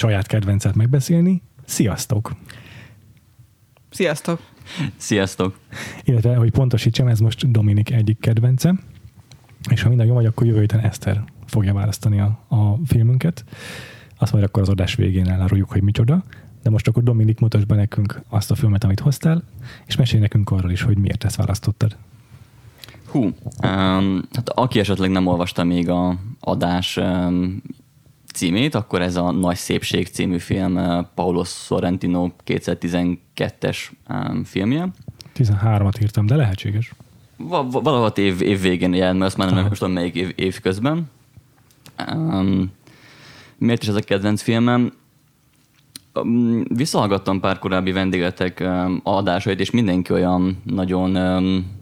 Saját kedvencet megbeszélni. Sziasztok! Sziasztok! Sziasztok! Illetve, hogy pontosítsam, ez most Dominik egyik kedvence, és ha minden jó vagy, akkor jövő héten Eszter fogja választani a, a filmünket. Azt majd akkor az adás végén eláruljuk, hogy micsoda. De most akkor Dominik, mutasd be nekünk azt a filmet, amit hoztál, és mesélj nekünk arról is, hogy miért ezt választottad. Hú, um, hát aki esetleg nem olvasta még a adás um, címét, akkor ez a Nagy Szépség című film uh, Paulo Sorrentino 2012-es um, filmje. 13-at írtam, de lehetséges. Va- va- valahol év, év végén jelent, mert azt már nem most tudom melyik év, év közben. Um, miért is ez a kedvenc filmem? Um, visszahallgattam pár korábbi vendégletek um, adásait, és mindenki olyan nagyon um,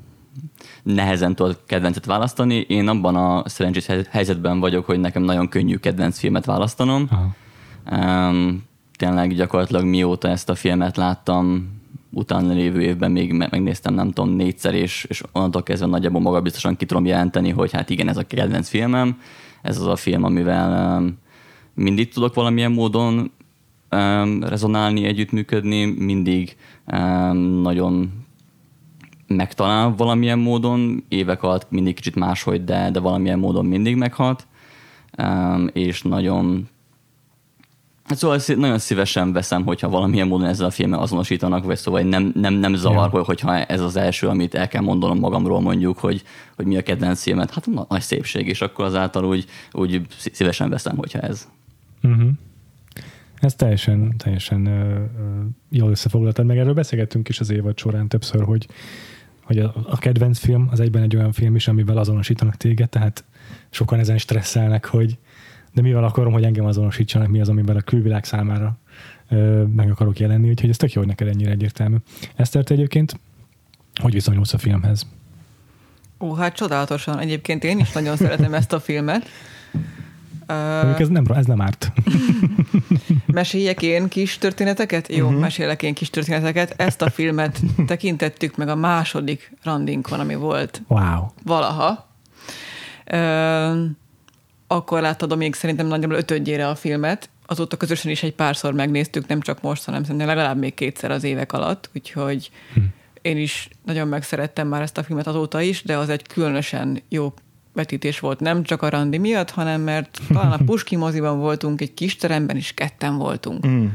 nehezen tudott kedvencet választani. Én abban a szerencsés hely- helyzetben vagyok, hogy nekem nagyon könnyű kedvenc filmet választanom. Aha. Um, tényleg gyakorlatilag mióta ezt a filmet láttam, utána lévő évben még me- megnéztem, nem tudom, négyszer, és, és onnantól kezdve nagyjából maga biztosan ki tudom jelenteni, hogy hát igen, ez a kedvenc filmem. Ez az a film, amivel um, mindig tudok valamilyen módon um, rezonálni, együttműködni, mindig um, nagyon megtalál valamilyen módon, évek alatt mindig kicsit máshogy, de, de valamilyen módon mindig meghat, um, és nagyon Hát szóval nagyon szívesen veszem, hogyha valamilyen módon ezzel a filmmel azonosítanak, vagy szóval nem, nem, nem zavar, ja. hogyha ez az első, amit el kell mondanom magamról mondjuk, hogy, hogy mi a kedvenc filmet. Hát na- nagy szépség, és akkor azáltal úgy, úgy szí- szívesen veszem, hogyha ez. Uh-huh. Ez teljesen, teljesen ö, jól összefoglaltad, meg erről beszélgettünk is az évad során többször, hogy, hogy a, a kedvenc film az egyben egy olyan film is, amivel azonosítanak téged, tehát sokan ezen stresszelnek, hogy de mivel akarom, hogy engem azonosítsanak, mi az, amiben a külvilág számára ö, meg akarok jelenni, úgyhogy ez tök jó, hogy neked ennyire egyértelmű. Eszter, te egyébként hogy viszonyulsz a filmhez? Ó, hát csodálatosan. Egyébként én is nagyon szeretem ezt a filmet. Ez nem, ez nem árt. meséljek én kis történeteket? Jó, uh-huh. mesélek én kis történeteket. Ezt a filmet tekintettük meg a második randinkon, ami volt Wow. valaha. Uh, akkor láttad még szerintem nagyjából ötödjére a filmet. Azóta közösen is egy párszor megnéztük, nem csak most, hanem szerintem legalább még kétszer az évek alatt, úgyhogy Hm. én is nagyon megszerettem már ezt a filmet azóta is, de az egy különösen jó vetítés volt, nem csak a randi miatt, hanem mert talán a Puski moziban voltunk, egy kis teremben is ketten voltunk. Mm.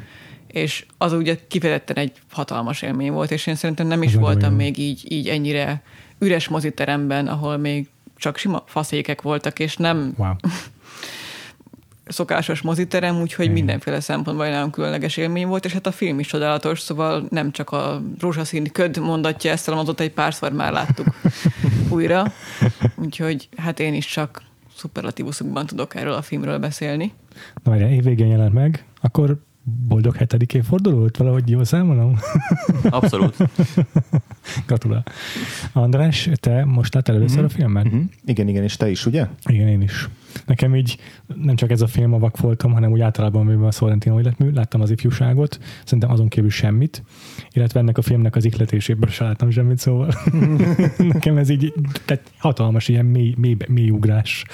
És az ugye kifejezetten egy hatalmas élmény volt, és én szerintem nem is voltam még így, így ennyire üres moziteremben, ahol még csak sima faszékek voltak, és nem Wow. szokásos moziterem, úgyhogy Igen. mindenféle szempontból nagyon különleges élmény volt, és hát a film is csodálatos, szóval nem csak a rózsaszín köd mondatja ezt, hanem azóta egy párszor már láttuk újra, úgyhogy hát én is csak szuperlatívuszokban tudok erről a filmről beszélni. Na, várjál, évvégén jelent meg, akkor boldog hetedik évfordulót, valahogy jól számolom? Abszolút. Gratulál. András, te most láttál először a filmet? Mhm. Igen, igen, és te is, ugye? Igen, én is. Nekem így nem csak ez a film a vakfoltom, hanem úgy általában mivel a Sorrentino életmű, láttam az ifjúságot, szerintem azon kívül semmit, illetve ennek a filmnek az ihletéséből se láttam semmit, szóval nekem ez így tehát hatalmas ilyen mély, mély, mély ugrás.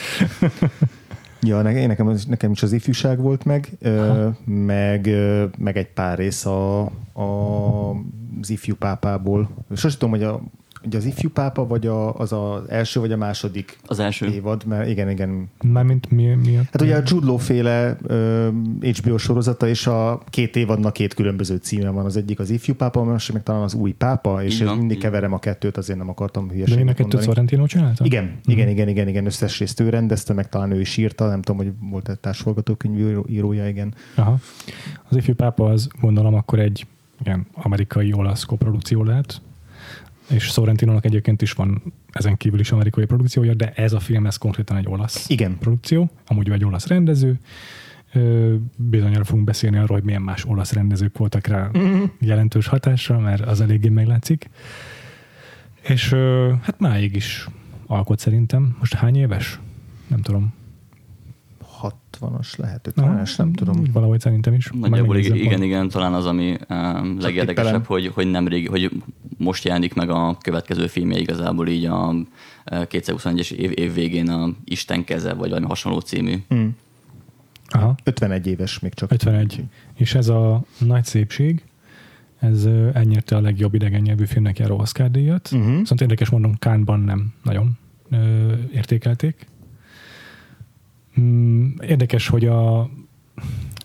Ja, ne- nekem, az- nekem is az ifjúság volt meg, ö, meg, meg egy pár rész a, a, az ifjú pápából. Sosem tudom, hogy a, Ugye az ifjú pápa, vagy a, az az első, vagy a második Az első. évad, mert igen, igen. Mármint mi, mi a... Hát ugye a Jude Law féle ö, HBO sorozata, és a két évadnak két különböző címe van. Az egyik az ifjú pápa, a másik meg talán az új pápa, és Így én mindig keverem a kettőt, azért nem akartam De hülyeséget én kettőt mondani. Sorrentino csinálta? Igen, igen, igen, igen, igen, összes részt ő rendezte, meg talán ő is írta, nem tudom, hogy volt egy társforgatókönyv írója, igen. Aha. Az ifjú pápa az gondolom akkor egy ilyen amerikai-olasz koprodukció lehet, és Sorrentinónak egyébként is van ezen kívül is amerikai produkciója, de ez a film, ez konkrétan egy olasz Igen. produkció, amúgy egy olasz rendező, bizonyára fogunk beszélni arról, hogy milyen más olasz rendezők voltak rá Mhm. jelentős hatással, mert az eléggé meglátszik. És hát máig is alkot szerintem. Most hány éves? Nem tudom. 60-as lehet, 50-es, nem tudom. Valahogy szerintem is. Nagyjából igen, igen, igen, talán az, ami um, legérdekesebb, hogy, hogy nem rég, hogy most jelenik meg a következő filmje igazából így a eh, 2021-es év, év végén a Isten keze, vagy valami hasonló című. Mm. Aha. 51 éves még csak. 51. És ez a nagy szépség, ez ö, elnyerte a legjobb idegen nyelvű filmnek járó Oscar díjat. Mhm. Viszont érdekes mondom, Kánban nem nagyon ö, értékelték. Mm, Érdekes, hogy a,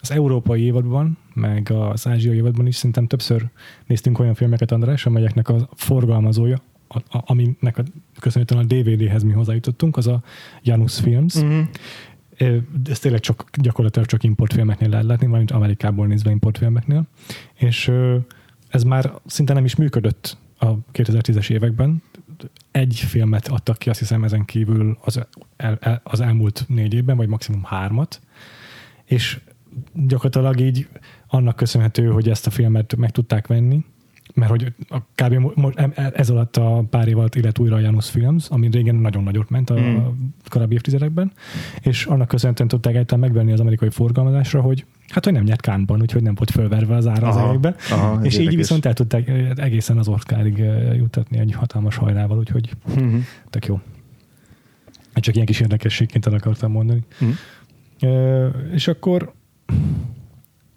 az európai évadban, meg az ázsiai évadban is szerintem többször néztünk olyan filmeket, András, amelyeknek a forgalmazója, a, a, aminek a, köszönhetően a DVD-hez mi hozzájutottunk, az a Janus Films. Ö, Ez tényleg csak, gyakorlatilag csak importfilmeknél lehet látni, valamint Amerikából nézve importfilmeknél. És ez már szinte nem is működött a 2010-es években. Egy filmet adtak ki, azt hiszem ezen kívül az, el, el, az elmúlt négy évben, vagy maximum hármat. És gyakorlatilag így annak köszönhető, hogy ezt a filmet meg tudták venni, mert hogy a kb. em- ez alatt a pár év alatt illet újra a Janus Films, ami régen nagyon nagyot ment a Mm. korábbi évtizedekben, és annak köszönhetően tudták egyáltalán megvenni az amerikai forgalmazásra, hogy hát, hogy nem nyert Kánban, úgyhogy nem volt fölverve az ára az Aha, évekbe, aha, ez és így érdekes. viszont el tudták egészen az Oscarig eh, juttatni egy hatalmas hajrával, úgyhogy Mhm. tök jó. Csak ilyen kis érdekességként el akartam mondani. Mhm. Ö, és akkor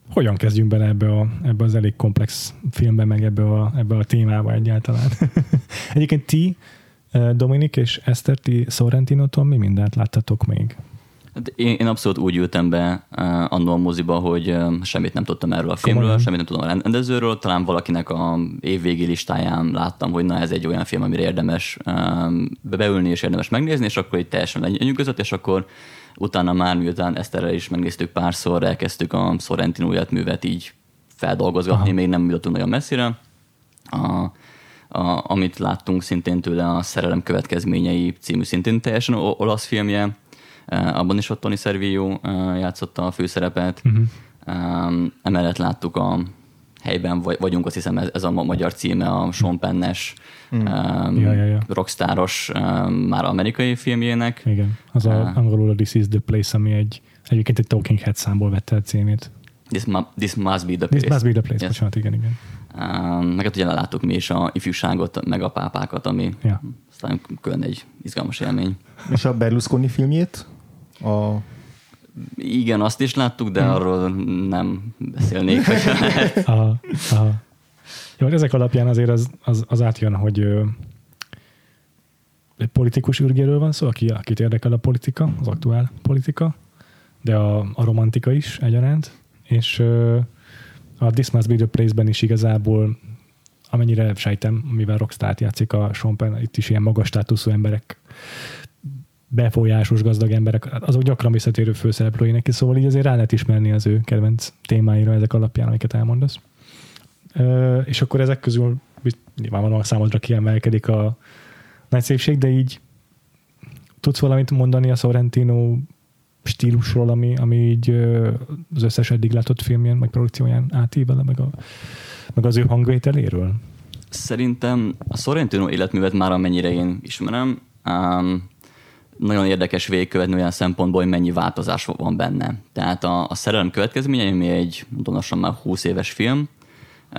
hogyan kezdjünk bele ebbe, a, ebbe az elég komplex filmbe, meg ebbe a, ebbe a témába egyáltalán? Egyébként ti, Dominik és Eszter, ti Sorrentinoton mi mindent láttatok még? Hát én, én abszolút úgy ültem be uh, annól a moziba, hogy uh, semmit nem tudtam erről a filmről, Komolyan? semmit nem tudom a rendezőről, talán valakinek a évvégi listáján láttam, hogy na ez egy olyan film, amire érdemes um, beülni és érdemes megnézni, és akkor így teljesen lenyűgözött, és akkor utána már miután Eszterrel is megnéztük párszor, elkezdtük a Sorrentino életművet így feldolgozgatni, Aha. még nem jutottunk nagyon messzire. A, a, amit láttunk szintén tőle a Szerelem következményei című szintén teljesen olasz filmje, abban is ott Tony Servillo eh, játszotta a főszerepet. Um, emellett láttuk a helyben vagy, vagyunk, azt hiszem ez, ez a ma- magyar címe, a Sean Pennes um, Ja, ja, ja. rockstáros um, már amerikai filmjének. Igen, az a, Ah. angolul a This is the Place, ami egy egyébként egy Talking Head számból vette a címét. This, ma, this must be the This place. must be the place, Yes. bocsánat, igen, igen. Um, meg hát ugye láttuk mi is a ifjúságot, meg a pápákat, ami Ja. aztán külön egy izgalmas élmény. És a Berlusconi filmjét? A... Igen, azt is láttuk, Hmm. de arról nem beszélnék, lehet. Aha, aha. Jó, hát ezek alapján azért az, az, az átjön, hogy ö, egy politikus ürgéről van szó, aki, akit érdekel a politika, az aktuál politika, de a, a romantika is egyaránt, és ö, a This Must Be the Place-ben is igazából amennyire sejtem, mivel Rockstar játszik a Sean Penn, itt is ilyen magas státuszú emberek befolyásos gazdag emberek, azok gyakran visszatérő főszereplői neki, szóval így azért rá lehet ismerni az ő kedvenc témáira ezek alapján, amiket elmondasz. Ö, és akkor ezek közül nyilvánvalóan számodra kiemelkedik a nagy szépség, de így tudsz valamit mondani a Sorrentino stílusról, ami, ami így az összes eddig látott filmjén, meg produkcióján átível, meg, a, meg az ő hangvételéről? Szerintem a Sorrentino életművet már amennyire én ismerem, um, nagyon érdekes végigkövetni olyan szempontból, hogy mennyi változás van benne. Tehát a, a szerelem következménye, ami egy donosan már 20 éves film,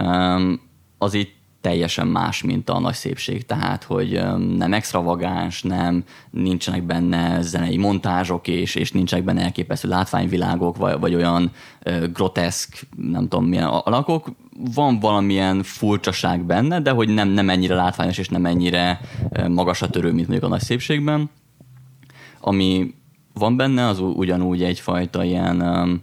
um, az itt teljesen más, mint a nagy szépség. Tehát, hogy um, nem extravagáns, nem, nincsenek benne zenei montázsok, és, és nincsenek benne elképesztő látványvilágok, vagy, vagy olyan uh, groteszk, nem tudom milyen alakok, van valamilyen furcsaság benne, de hogy nem, nem ennyire látványos és nem ennyire magasra törő, mint mondjuk a nagy szépségben. Ami van benne, az ugyanúgy egyfajta ilyen um,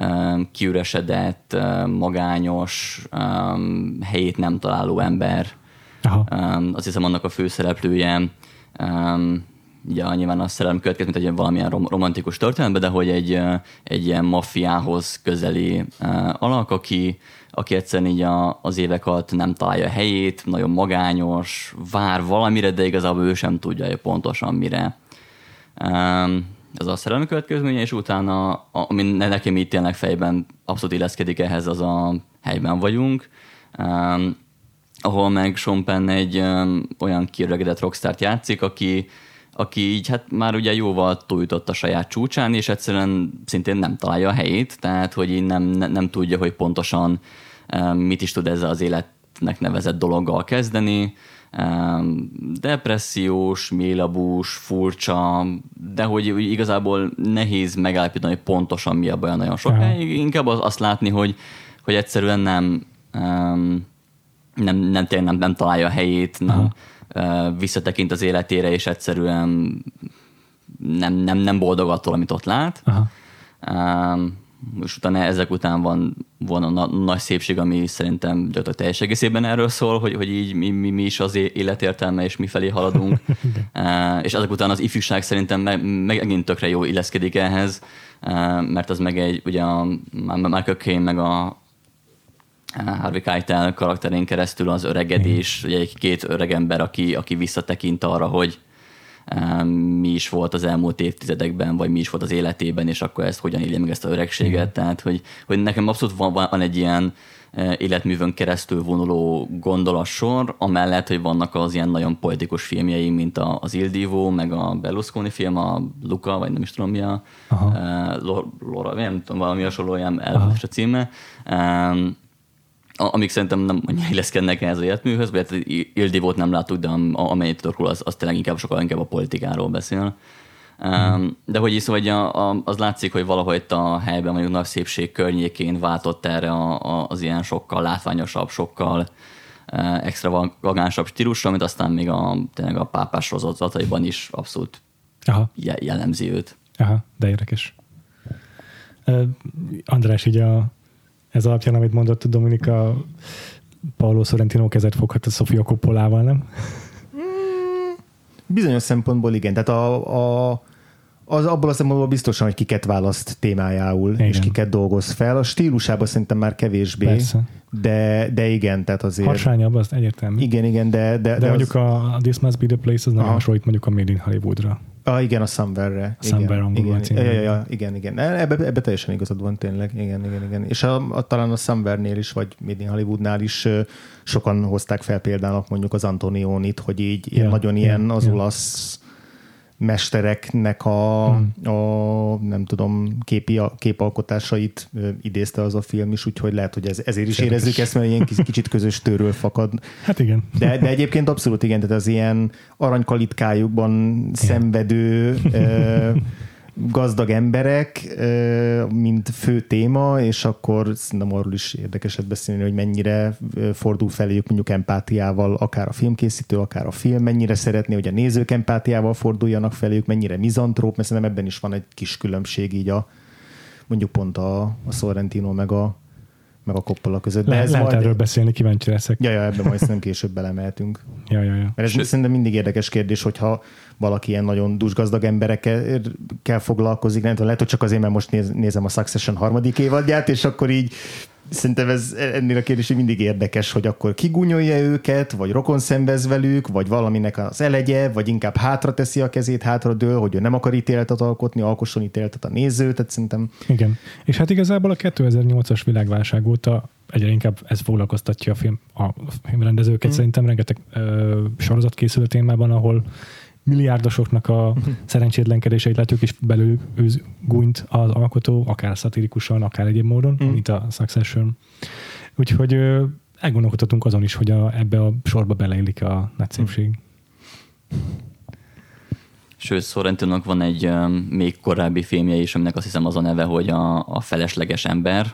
um, kiüresedett, um, magányos, um, helyét nem találó ember. Aha. Um, azt hiszem annak a főszereplője um, ugye nyilván a szerelem következik, mint egy valamilyen rom- romantikus történetben, de hogy egy, egy ilyen maffiához közeli uh, alak, aki, aki egyszerűen így a, az évek alatt nem találja a helyét, nagyon magányos, vár valamire, de igazából ő sem tudja hogy pontosan mire. Ez a szerelmi következménye, és utána, ami nekem itt tényleg fejben abszolút illeszkedik ehhez, az a helyben vagyunk, ahol meg Sean Penn egy olyan kiöregedett rockstart játszik, aki, aki így hát már ugye jóval túljutott a saját csúcsán, és egyszerűen szintén nem találja a helyét, tehát hogy így nem, nem, nem tudja, hogy pontosan mit is tud ezzel az életnek nevezett dologgal kezdeni, depressziós, mélabús, furcsa, de hogy igazából nehéz megállapítani, hogy pontosan mi a baj nagyon sokáig. Inkább azt látni, hogy, hogy egyszerűen nem, nem, nem, nem, nem, nem találja a helyét, nem uh, visszatekint az életére, és egyszerűen nem, nem, nem boldog attól, amit ott lát. Aha. Um, és utána ezek után van, van a na- nagy szépség, ami szerintem gyakorlatilag teljes egészében erről szól, hogy, hogy így mi, mi, mi is az életértelme, és mi felé haladunk. uh, és ezek után az ifjúság szerintem meg, megint tökre jó illeszkedik ehhez, uh, mert az meg egy, ugye a Michael Caine meg a Harvey Keitel karakterén keresztül az öregedés, ugye egy két öreg ember, aki, aki visszatekint arra, hogy mi is volt az elmúlt évtizedekben, vagy mi is volt az életében, és akkor ezt hogyan élje meg ezt a öregséget. Tehát, hogy, hogy nekem abszolút van, van egy ilyen e, életművön keresztül vonuló gondolatsor, amellett, hogy vannak az ilyen nagyon politikus filmjei, mint az Il Divo, meg a Berlusconi film, a Luca, vagy nem is tudom mi a uh, Laura, nem tudom, valami hasonló ilyen a címe. Um, amik szerintem nem annyira illeszkednek ehhez a életműhöz, vagy hát Ildivót nem láttuk, de amennyit tudok róla, az, az tényleg inkább sokkal inkább a politikáról beszél. Hmm. De hogy is szóval az látszik, hogy valahogy itt a helyben mondjuk nagy szépség környékén váltott erre a, a, az ilyen sokkal látványosabb, sokkal e, extravagánsabb stílusra, amit aztán még a, tényleg a pápás sorozataiban is abszolút Aha. jellemzi őt. Aha, de érdekes. Uh, András, így a ez alapján, amit mondott Dominika, Paolo Sorrentino kezet foghat a Sofia Coppolával, nem? Mm, bizonyos szempontból igen. Tehát a, a, az abból a szempontból biztosan, hogy kiket választ témájául, igen. és kiket dolgoz fel. A stílusában szerintem már kevésbé, Persze. De, de igen, tehát azért... Harsányabb, az egyértelmű. Igen, igen, de... De, de, de mondjuk az... a This Must Be The Place az nagyon hasonlít mondjuk a Made in Hollywoodra. Ah, igen, a Somewhere-re. A Somewhere igen, igen, ja, ja, ja, igen, igen. Ebbe, ebbe teljesen igazad van tényleg. Igen, igen, igen. És a, a, talán a Somewhere-nél is, vagy Made in Hollywoodnál is sokan hozták fel példának mondjuk az Antonionit, hogy így ja, nagyon ilyen az ja. olasz mestereknek a, hmm. a nem tudom, képi, képalkotásait idézte az a film is, úgyhogy lehet, hogy ez, ezért is érezzük ezt, mert ilyen kicsit közös tőről fakad. Hát igen. De, de egyébként abszolút igen, tehát az ilyen aranykalitkájukban igen. szenvedő gazdag emberek, mint fő téma, és akkor szerintem arról is érdekeset beszélni, hogy mennyire fordul feléjük mondjuk empátiával, akár a filmkészítő, akár a film, mennyire szeretné, hogy a nézők empátiával forduljanak feléjük, mennyire mizantróp, mert szerintem ebben is van egy kis különbség így a mondjuk pont a, a Sorrentino meg a, meg a Coppola között. De Le, ez lehet majd... erről beszélni, kíváncsi leszek. Ja, ja, ebben majd nem később belemeltünk. ja, ja, ja. Mert ez Sőt. szerintem mindig érdekes kérdés, hogyha valaki ilyen nagyon dusgazdag emberekkel kell foglalkozik, nem tudom, lehet, hogy csak azért, mert most néz, nézem a Succession harmadik évadját, és akkor így szerintem ez ennél a kérdés mindig érdekes, hogy akkor kigúnyolja őket, vagy rokon szembez velük, vagy valaminek az elegye, vagy inkább hátra teszi a kezét, hátra dől, hogy ő nem akar ítéletet alkotni, alkosson ítéletet a néző, tehát szerintem... Igen. És hát igazából a 2008-as világválság óta egyre inkább ez foglalkoztatja a film, a filmrendezőket. Mm. Szerintem rengeteg ö, sorozat készül a témában, ahol milliárdosoknak a szerencsétlenkedéseit látjuk, és belül őz gúnyt az alkotó, akár szatirikusan, akár egyéb módon, mm. mint a Succession. Úgyhogy elgondolkodhatunk azon is, hogy a, ebbe a sorba beleillik a nagy szépség. Mm. Sőt, Sorrentinnak van egy um, még korábbi filmje is, aminek azt hiszem az a neve, hogy a, a felesleges ember,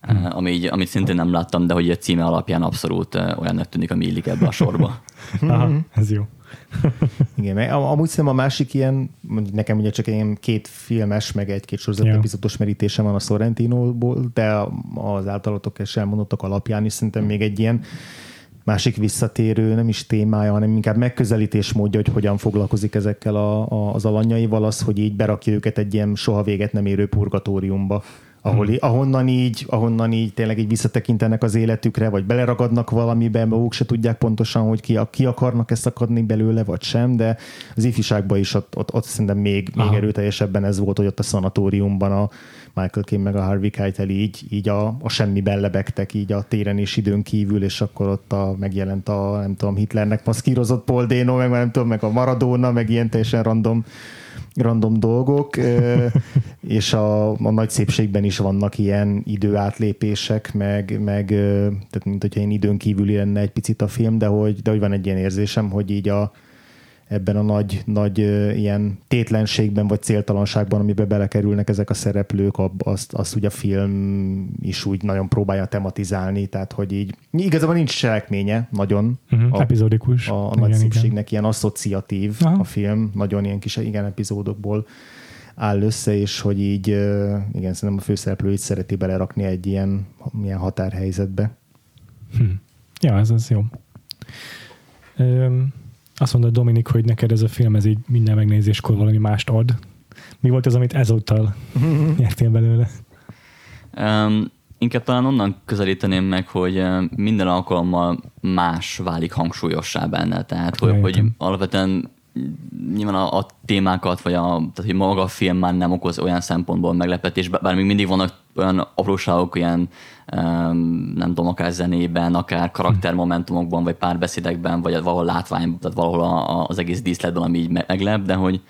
hmm. ami így, amit szintén nem láttam, de hogy a címe alapján abszolút olyannak tűnik, ami illik ebbe a sorba. Aha, ez jó. Igen, mert amúgy szerintem a másik ilyen, nekem ugye csak ilyen két filmes, meg egy-két sorozat yeah. epizódos merítésem van a Sorrentino-ból, de az általatok és elmondottak alapján is szerintem még egy ilyen másik visszatérő, nem is témája, hanem inkább megközelítés módja, hogy hogyan foglalkozik ezekkel a, a, az alanyaival, az, hogy így berakja őket egy ilyen soha véget nem érő purgatóriumba ahol, hmm. ahonnan, így, ahonnan így tényleg így visszatekintenek az életükre, vagy beleragadnak valamibe, maguk se tudják pontosan, hogy ki, ki akarnak ezt akadni belőle, vagy sem, de az ifjúságban is ott, ott, ott szerintem még, még erőteljesebben ez volt, hogy ott a szanatóriumban a Michael Kim meg a Harvey Keitel így, így a, a semmiben lebegtek így a téren és időn kívül, és akkor ott a, megjelent a, nem tudom, Hitlernek maszkírozott Paul Dano, meg nem tudom, meg a Maradona, meg ilyen teljesen random random dolgok, és a, a nagy szépségben is vannak ilyen időátlépések, meg, meg tehát mint hogyha én időn kívüli lenne egy picit a film, de hogy, de hogy van egy ilyen érzésem, hogy így a, ebben a nagy, nagy ilyen tétlenségben vagy céltalanságban, amiben belekerülnek ezek a szereplők, azt, azt ugye a film is úgy nagyon próbálja tematizálni, tehát hogy így igazából nincs cselekménye nagyon. Uh-huh, a, epizódikus. A, a igen, nagy szépségnek igen. ilyen asszociatív Aha. a film, nagyon ilyen kis igen epizódokból áll össze, és hogy így igen, szerintem a főszereplő így szereti belerakni egy ilyen, ilyen határhelyzetbe. Hm. Ja, ez az jó. Um, azt mondod, Dominik, hogy neked ez a film ez így minden megnézéskor valami mást ad. Mi volt az, amit ezúttal nyertél belőle? Um, inkább talán onnan közelíteném meg, hogy minden alkalommal más válik hangsúlyossá benne. Tehát, hogy, hogy alapvetően nyilván a, a témákat, vagy a, tehát, hogy maga a film már nem okoz olyan szempontból meglepetés, bár még mindig vannak olyan apróságok, ilyen nem tudom, akár zenében, akár karaktermomentumokban, vagy párbeszédekben, vagy valahol látvány, tehát valahol a, az egész díszletben, ami így meglep, de hogy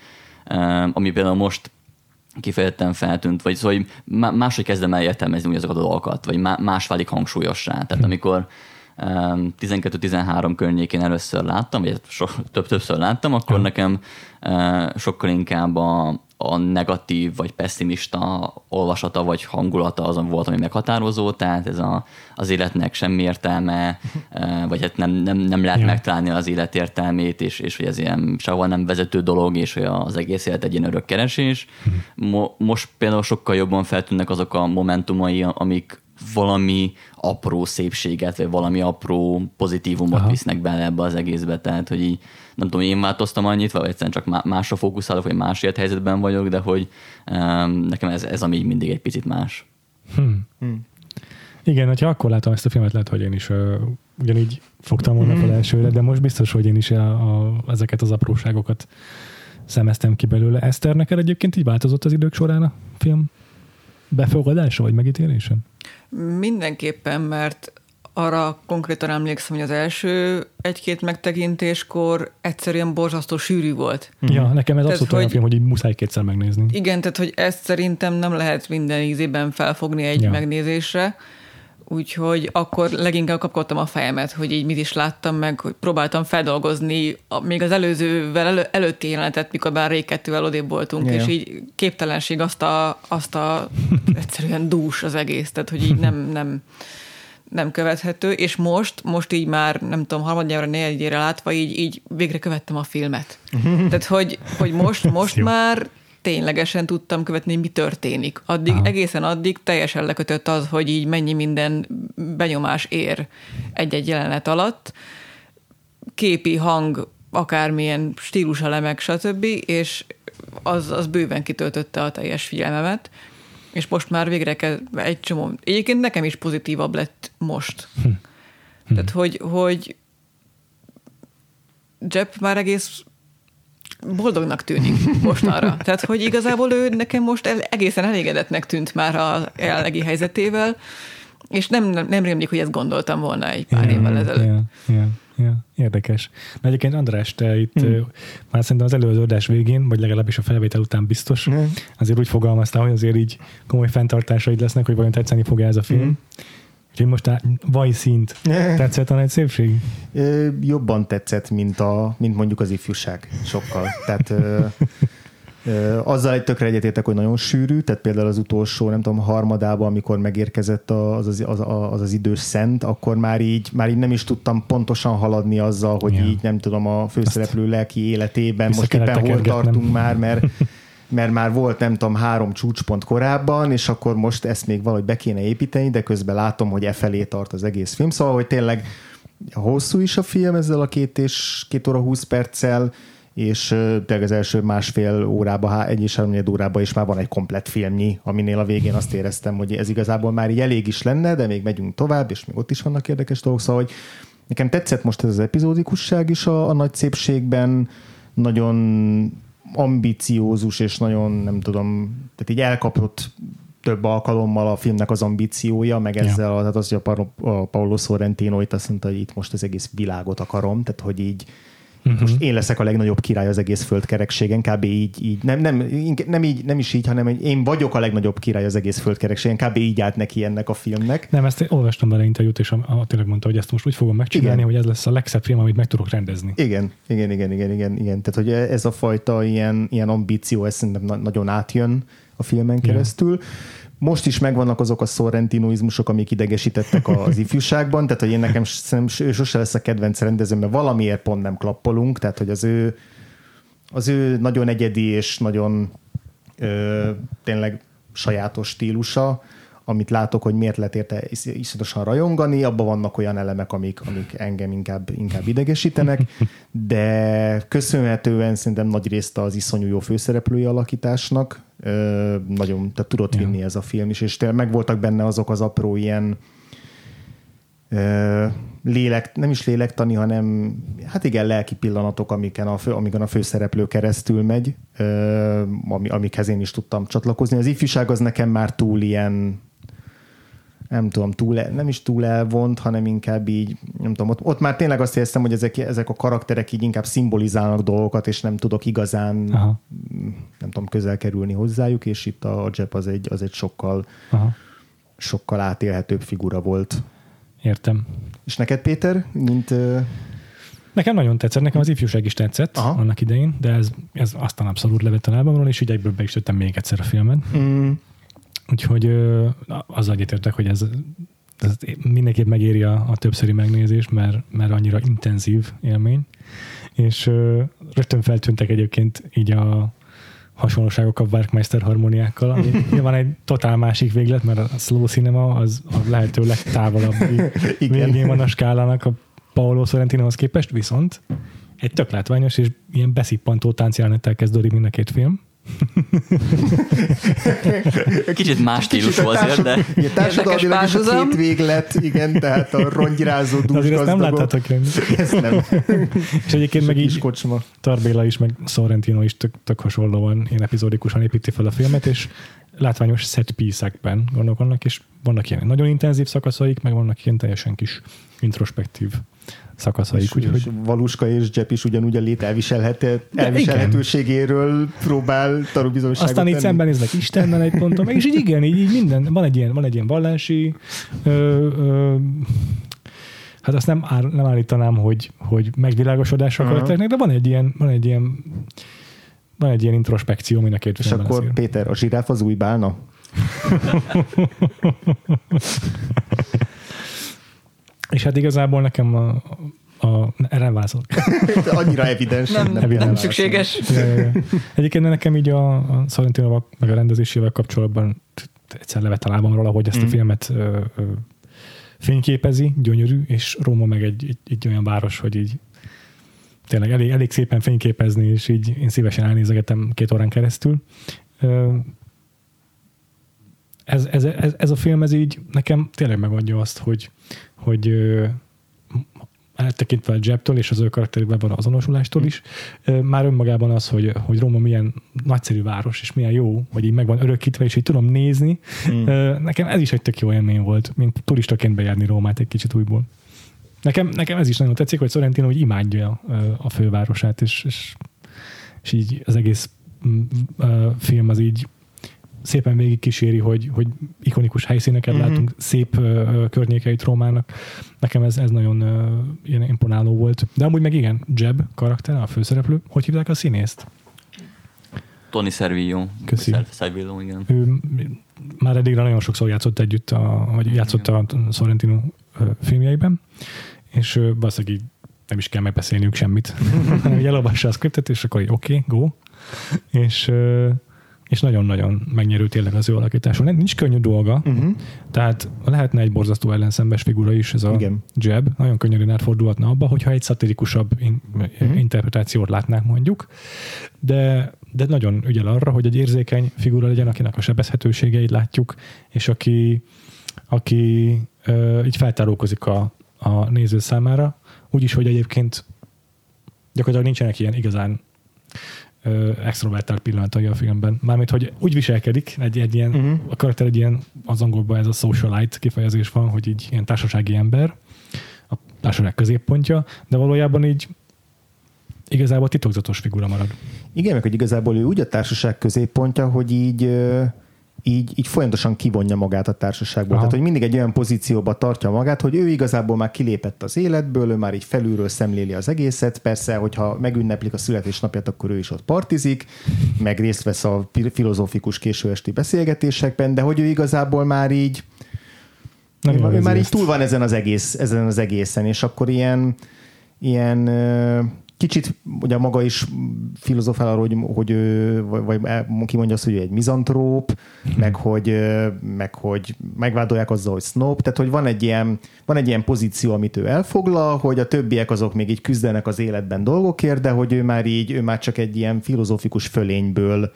ami például most kifejezetten feltűnt, vagy szóval hogy máshogy kezdem el értelmezni azokat a dolgokat, vagy más válik hangsúlyossá. Tehát hm. amikor 12-13 környékén először láttam, vagy so, több többször láttam, akkor nekem sokkal inkább a, a negatív vagy pessimista olvasata vagy hangulata azon volt, ami meghatározó, tehát ez a, az életnek semmi értelme, vagy hát nem, nem, nem lehet ja. megtalálni az élet értelmét, és, és hogy ez ilyen sehol nem vezető dolog, és hogy az egész élet egy ilyen örök keresés. Mhm. Mo, most például sokkal jobban feltűnnek azok a momentumai, amik valami apró szépséget, vagy valami apró pozitívumot Aha. visznek bele ebbe az egészbe, tehát hogy így nem tudom, én változtam annyit, vagy egyszerűen csak másra fókuszálok, vagy más helyzetben vagyok, de hogy um, nekem ez, ez ami mindig egy picit más. Hmm. Hmm. Igen, hogyha akkor látom ezt a filmet, lehet, hogy én is uh, ugyanígy fogtam volna fel elsőre, de most biztos, hogy én is a, a, ezeket az apróságokat szemeztem ki belőle. Eszter, neked egyébként így változott az idők során a film befogadása vagy megítélése? Mindenképpen, mert arra konkrétan emlékszem, hogy az első egy-két megtekintéskor egyszerűen borzasztó sűrű volt. Ja, nekem ez tehát, abszolút olyan film, hogy így muszáj kétszer megnézni. Igen, tehát hogy ezt szerintem nem lehet minden ízében felfogni egy ja. megnézésre, úgyhogy akkor leginkább kapkodtam a fejemet, hogy így mit is láttam meg, hogy próbáltam feldolgozni a, még az előzővel elő, előtti jelenetet, mikor bár rékettővel odébb voltunk, ja, és így képtelenség azt a, azt a egyszerűen dús az egész, tehát hogy így nem, nem nem követhető, és most, most így már, nem tudom, harmadjára, negyedjére látva, így, így végre követtem a filmet. Tehát, hogy, hogy most, most már ténylegesen tudtam követni, mi történik. Addig, Aha. egészen addig teljesen lekötött az, hogy így mennyi minden benyomás ér egy-egy jelenet alatt. Képi, hang, akármilyen stíluselemek, stb., és az, az bőven kitöltötte a teljes figyelmemet és most már végre kell egy csomó. Egyébként nekem is pozitívabb lett most. Hm. hm. Tehát, hogy, hogy Jeb már egész boldognak tűnik most arra. Tehát, hogy igazából ő nekem most el, egészen elégedetnek tűnt már a jelenlegi helyzetével, és nem, nem, nem rémlik, hogy ezt gondoltam volna egy pár yeah, évvel ezelőtt. Yeah, yeah ja, érdekes. Na egyébként András, te itt hmm. már szerintem az előző adás végén, vagy legalábbis a felvétel után biztos, hmm. azért úgy fogalmaztál, hogy azért így komoly fenntartásaid lesznek, hogy vajon tetszeni fog ez a film. Hmm. Úgyhogy most a vaj szint tetszett a nagy szépség? Jobban tetszett, mint, a, mint mondjuk az ifjúság. Sokkal. Tehát Ö, Azzal egy tökre egyetértek, hogy nagyon sűrű, tehát például az utolsó, nem tudom, harmadában, amikor megérkezett az az, az, az, az idős szent, akkor már így, már így nem is tudtam pontosan haladni azzal, hogy Ja. így nem tudom, a főszereplő lelki életében most éppen hol tartunk már, mert mert már volt nem tudom három csúcspont korábban, és akkor most ezt még valahogy be kéne építeni, de közben látom, hogy e felé tart az egész film. Szóval, hogy tényleg hosszú is a film ezzel a két és két óra 20 perccel, és tényleg az első másfél órába, egy és három órában is már van egy komplett filmnyi, aminél a végén azt éreztem, hogy ez igazából már így elég is lenne, de még megyünk tovább, és még ott is vannak érdekes dolgok, szóval, hogy nekem tetszett most ez az epizódikusság is a, a nagy szépségben, nagyon ambiciózus, és nagyon, nem tudom, tehát így elkapott több alkalommal a filmnek az ambíciója, meg ezzel, ja. tehát az, hogy a, Paolo Sorrentino itt azt mondta, hogy itt most az egész világot akarom, tehát hogy így uh-huh. most én leszek a legnagyobb király az egész földkerekségen, kb. így, így nem, nem, nem, így, nem is így, hanem én vagyok a legnagyobb király az egész földkerekségen, kb. így állt neki ennek a filmnek. Nem, ezt én olvastam vele interjút, és a, a, tényleg mondta, hogy ezt most úgy fogom megcsinálni, Igen. hogy ez lesz a legszebb film, amit meg tudok rendezni. Igen, igen, igen, igen, igen, igen. Tehát, hogy ez a fajta ilyen, ilyen ambíció, ez szerintem na- nagyon átjön a filmen keresztül. Most is megvannak azok a sorrentinoizmusok, amik idegesítettek az ifjúságban, tehát hogy én nekem sose lesz a kedvenc rendezőm, mert valamiért pont nem klappolunk, tehát hogy az ő, az ő nagyon egyedi és nagyon ö, tényleg sajátos stílusa, amit látok, hogy miért lehet érte is- iszonyatosan rajongani, abban vannak olyan elemek, amik, amik engem inkább, inkább idegesítenek, de köszönhetően szerintem nagy részt az iszonyú jó főszereplői alakításnak ö, nagyon, tehát tudott Ja. vinni ez a film is, és tényleg megvoltak benne azok az apró ilyen ö, lélek, nem is lélektani, hanem hát igen, lelki pillanatok, amiken a, fő, amiken a főszereplő keresztül megy, ö, ami, amikhez én is tudtam csatlakozni. Az ifjúság az nekem már túl ilyen nem tudom, túl, nem is túl elvont, hanem inkább így, nem tudom, ott, ott már tényleg azt éreztem, hogy ezek, ezek a karakterek így inkább szimbolizálnak dolgokat, és nem tudok igazán, Aha, nem tudom, közel kerülni hozzájuk, és itt a, a Jeb az egy, az egy sokkal, aha, sokkal átélhetőbb figura volt. értem. És neked, Péter, mint Nekem nagyon tetszett, nekem az ifjúság is tetszett Aha. Annak idején, de ez, ez aztán abszolút levett a lábamról, és így egyből be is még egyszer a filmen. mm, Úgyhogy azzal egyetértek, hogy ez, ez mindenképp megéri a, a többszöri megnézést, mert, mert annyira intenzív élmény. És rögtön feltűntek egyébként így a hasonlóságok a Werkmeister harmóniákkal, ami nyilván egy totál másik véglet, mert a slow cinema az a lehető legtávolabbi Igen. végén van a skálának a Paolo Sorrentinohoz képest, viszont egy tök látványos és ilyen beszippantó táncjelenettel kezdődik mind a két film. Kicsit más stílusú azért, de igen, társadalmilag is a két véglet, igen, tehát a rongyirázó De dús azért ezt nem láttátok jönni. Ezt nem. És egyébként meg így kocsma. Tarbéla is, meg Sorrentino is tök, tök hasonlóan ilyen epizódikusan építi fel a filmet, és látványos set piece-ekben gondolkodnak, és vannak ilyen nagyon intenzív szakaszaik, meg vannak ilyen teljesen kis introspektív szakaszaik, úgyhogy Valuska és Jepp is ugyanúgy a lét elviselhető, elviselhetőségéről próbál tanúbizonyságot aztán így tenni. szembenéznek Istennel egy ponton, meg és így igen, így, így minden, van egy ilyen, van egy ilyen vallási ö, ö, hát azt nem, ár, nem állítanám, hogy, hogy megvilágosodásra uh karakternek, de van egy ilyen, van egy ilyen van egy ilyen introspekció mind a két És akkor azért. Péter, a zsiráf az új bálna? És hát igazából nekem a, a erre válaszol. Annyira evidens. Nem, nem, nem nem szükséges. Ja, ja, ja. Egyébként nekem így a, a Sorrentinoval, meg a rendezésével kapcsolatban egyszer levett a lábamról, ahogy ezt Mm. a filmet ö, ö, fényképezi, gyönyörű, és Róma meg egy, egy, egy olyan város, hogy így tényleg elég, elég szépen fényképezni, és így én szívesen elnézegetem két órán keresztül. Ö, ez, ez, ez, ez a film, ez így nekem tényleg megadja azt, hogy, hogy eltekintve a Jebtől és az ő karakterével való azonosulástól is, már önmagában az, hogy, hogy Róma milyen nagyszerű város, és milyen jó, hogy így meg van örökítve, és így tudom nézni. Mm. Nekem ez is egy tök jó élmény volt, mint turistaként bejárni Rómát egy kicsit újból. Nekem, nekem ez is nagyon tetszik, hogy Sorrentino hogy imádja a fővárosát, és, és, és így az egész mm, film az így szépen végig kíséri, hogy, hogy ikonikus helyszíneket Mhm. mm-hmm. látunk, szép ö, környékeit Rómának. Nekem ez, ez nagyon ö, ilyen imponáló volt. De amúgy meg igen, Jeb karakter, a főszereplő, hogy hívják a színészt? Tony Servillo. Köszi. Ser- Servillo, igen. Ő már eddig nagyon sokszor játszott együtt, a, vagy játszott a Sorrentino filmjeiben, és valószínűleg így nem is kell megbeszélniük semmit, hanem így elolvassa a scriptet, és akkor oké, okay, go. És, és nagyon-nagyon megnyerő tényleg az ő alakítása. Nincs könnyű dolga, Uh-huh. tehát lehetne egy borzasztó ellenszembes figura is, ez a Igen. Jeb, nagyon könnyen átfordulhatna abba, hogyha egy szatirikusabb in- Mhm. interpretációt látnánk mondjuk, de, de nagyon ügyel arra, hogy egy érzékeny figura legyen, akinek a sebezhetőségeit látjuk, és aki, aki ö, így feltárulkozik a, a néző számára, úgyis, hogy egyébként gyakorlatilag nincsenek ilyen igazán extrovertált pillanatai a filmben. Mármint, hogy úgy viselkedik, egy, egy ilyen, uh-huh. a karakter egy ilyen, az angolban ez a socialite kifejezés van, hogy így ilyen társasági ember, a társaság középpontja, de valójában így igazából titokzatos figura marad. Igen, meg hogy igazából ő úgy a társaság középpontja, hogy így, így, így folyamatosan kivonja magát a társaságból. Aha. Tehát, hogy mindig egy olyan pozícióba tartja magát, hogy ő igazából már kilépett az életből, ő már így felülről szemléli az egészet. Persze, hogyha megünneplik a születésnapját, akkor ő is ott partizik, meg részt vesz a filozófikus későesti beszélgetésekben, de hogy ő igazából már így Nem ő, már így túl van ezen az, egész, ezen az egészen, és akkor ilyen, ilyen kicsit ugye maga is filozofál arról, hogy, hogy vagy, vagy kimondja azt, hogy egy mizantróp, meg hogy, meg hogy megvádolják azzal, hogy snob, tehát hogy van egy, ilyen, van egy ilyen pozíció, amit ő elfoglal, hogy a többiek azok még így küzdenek az életben dolgokért, de hogy ő már így, ő már csak egy ilyen filozófikus fölényből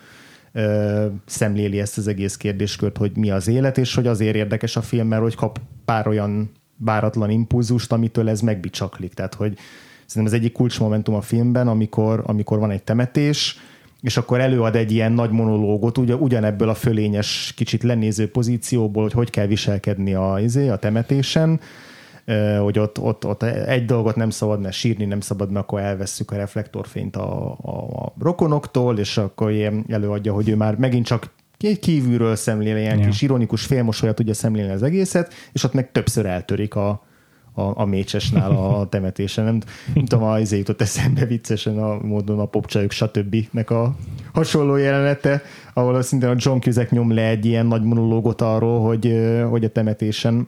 ö, szemléli ezt az egész kérdéskört, hogy mi az élet, és hogy azért érdekes a film, mert hogy kap pár olyan váratlan impulzust, amitől ez megbicsaklik. Tehát, hogy szerintem ez egyik kulcsmomentum a filmben, amikor, amikor van egy temetés, és akkor előad egy ilyen nagy monológot, ugye, ugyanebből a fölényes, kicsit lenéző pozícióból, hogy hogy kell viselkedni a, izé, a temetésen, hogy ott, ott, ott egy dolgot nem szabad, mert sírni nem szabad, mert akkor elvesszük a reflektorfényt a, a, a rokonoktól, és akkor ilyen előadja, hogy ő már megint csak egy kívülről szemlél, ilyen Ja. kis ironikus félmosolya tudja szemlélni az egészet, és ott meg többször eltörik a, a, a mécsesnál a temetésen. Nem, nem tudom, az izé jutott eszembe viccesen a módon a popcsajok stb. nek a hasonló jelenete, ahol szintén a John Cusack nyom le egy ilyen nagy monológot arról, hogy, hogy a temetésen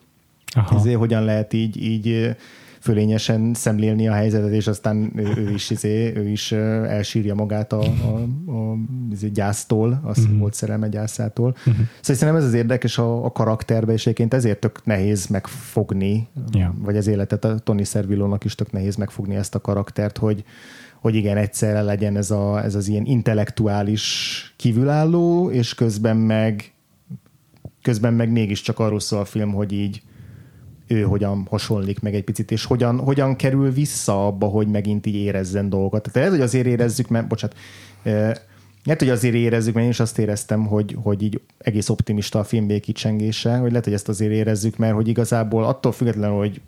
Aha. izé, hogyan lehet így, így fölényesen szemlélni a helyzetet, és aztán ő, ő is, izé, ő is elsírja magát a, a, a gyásztól, azt Mhm. uh-huh. volt szerelme gyászától. Uh-huh. Szóval szerintem ez az érdekes a, a karakterbe, és egyébként ezért tök nehéz megfogni, Ja. vagy az életet a Tony Servilónak is tök nehéz megfogni ezt a karaktert, hogy, hogy igen, egyszerre legyen ez, a, ez az ilyen intellektuális kívülálló, és közben meg közben meg mégiscsak arról szól a film, hogy így ő hogyan hasonlik meg egy picit, és hogyan, hogyan kerül vissza abba, hogy megint így érezzen dolgokat. Tehát lehet, hogy azért érezzük, mert, bocsánat, lehet, hogy azért érezzük, mert én is azt éreztem, hogy, hogy így egész optimista a film végkicsengése, hogy lehet, hogy ezt azért érezzük, mert hogy igazából attól függetlenül, hogy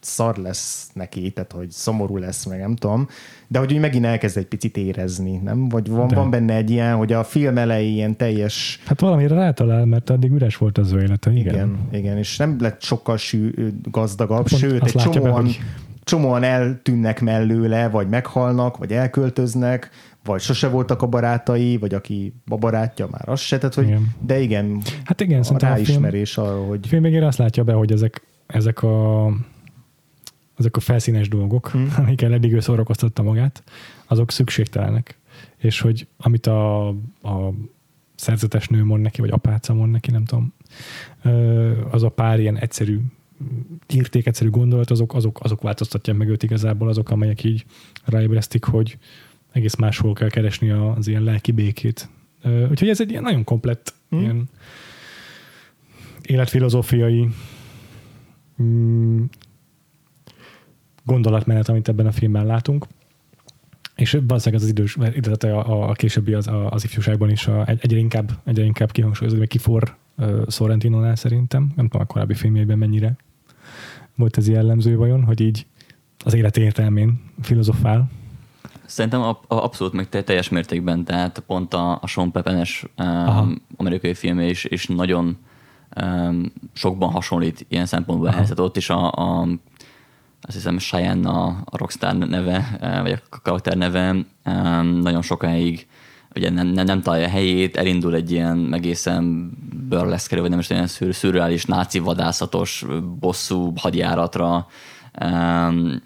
szar lesz neki, tehát hogy szomorú lesz, meg nem tudom, de hogy úgy megint elkezd egy picit érezni, nem? Vagy van, De. van benne egy ilyen, hogy a film elején ilyen teljes Hát valamire rátalál, mert addig üres volt az ő élete, igen. igen, igen, és nem lett sokkal sű, gazdagabb, Pont sőt, egy látja be, csomóan, hogy- csomóan eltűnnek mellőle, vagy meghalnak, vagy elköltöznek, vagy sose voltak a barátai, vagy aki a barátja, már az se, tehát, hogy, Igen. de igen, Hát igen, a a film, ráismerés arra, a hogy film végére azt látja be, hogy ezek, ezek a ezek a felszínes dolgok, Hmm. amikkel eddig ő szórakoztatta magát, azok szükségtelenek. És hogy amit a, a szerzetes nő mond neki, vagy apáca mond neki, nem tudom, az a pár ilyen egyszerű írték, egyszerű gondolat, azok, azok, azok változtatják meg őt igazából, azok, amelyek így ráébresztik, hogy egész máshol kell keresni az ilyen lelki békét. Úgyhogy ez egy ilyen nagyon komplett Hmm. ilyen életfilozófiai mm, gondolatmenet, amit ebben a filmben látunk. És valószínűleg az idős, illetve a, a későbbi az, a, az ifjúságban is a, egy, egyre inkább, egyre inkább kihangsúlyozódik, meg kifor uh, Sorrentinonál szerintem. Nem tudom, a korábbi filmjeiben mennyire volt ez jellemző vajon, hogy így az élet értelmén filozofál. Szerintem ab, abszolút meg te- teljes mértékben, tehát pont a, a Sean Pepper-es Aha. um, amerikai filmje is, is nagyon um, sokban hasonlít ilyen szempontból Aha. ehhez. Tehát ott is a, a azt hiszem Cheyenne a, a rockstar neve, eh, vagy a karakter neve, um, nagyon sokáig ugye nem, nem, nem találja a helyét, elindul egy ilyen egészen burleszkerű, vagy nem is olyan szür, szürreális náci vadászatos bosszú hadjáratra, um,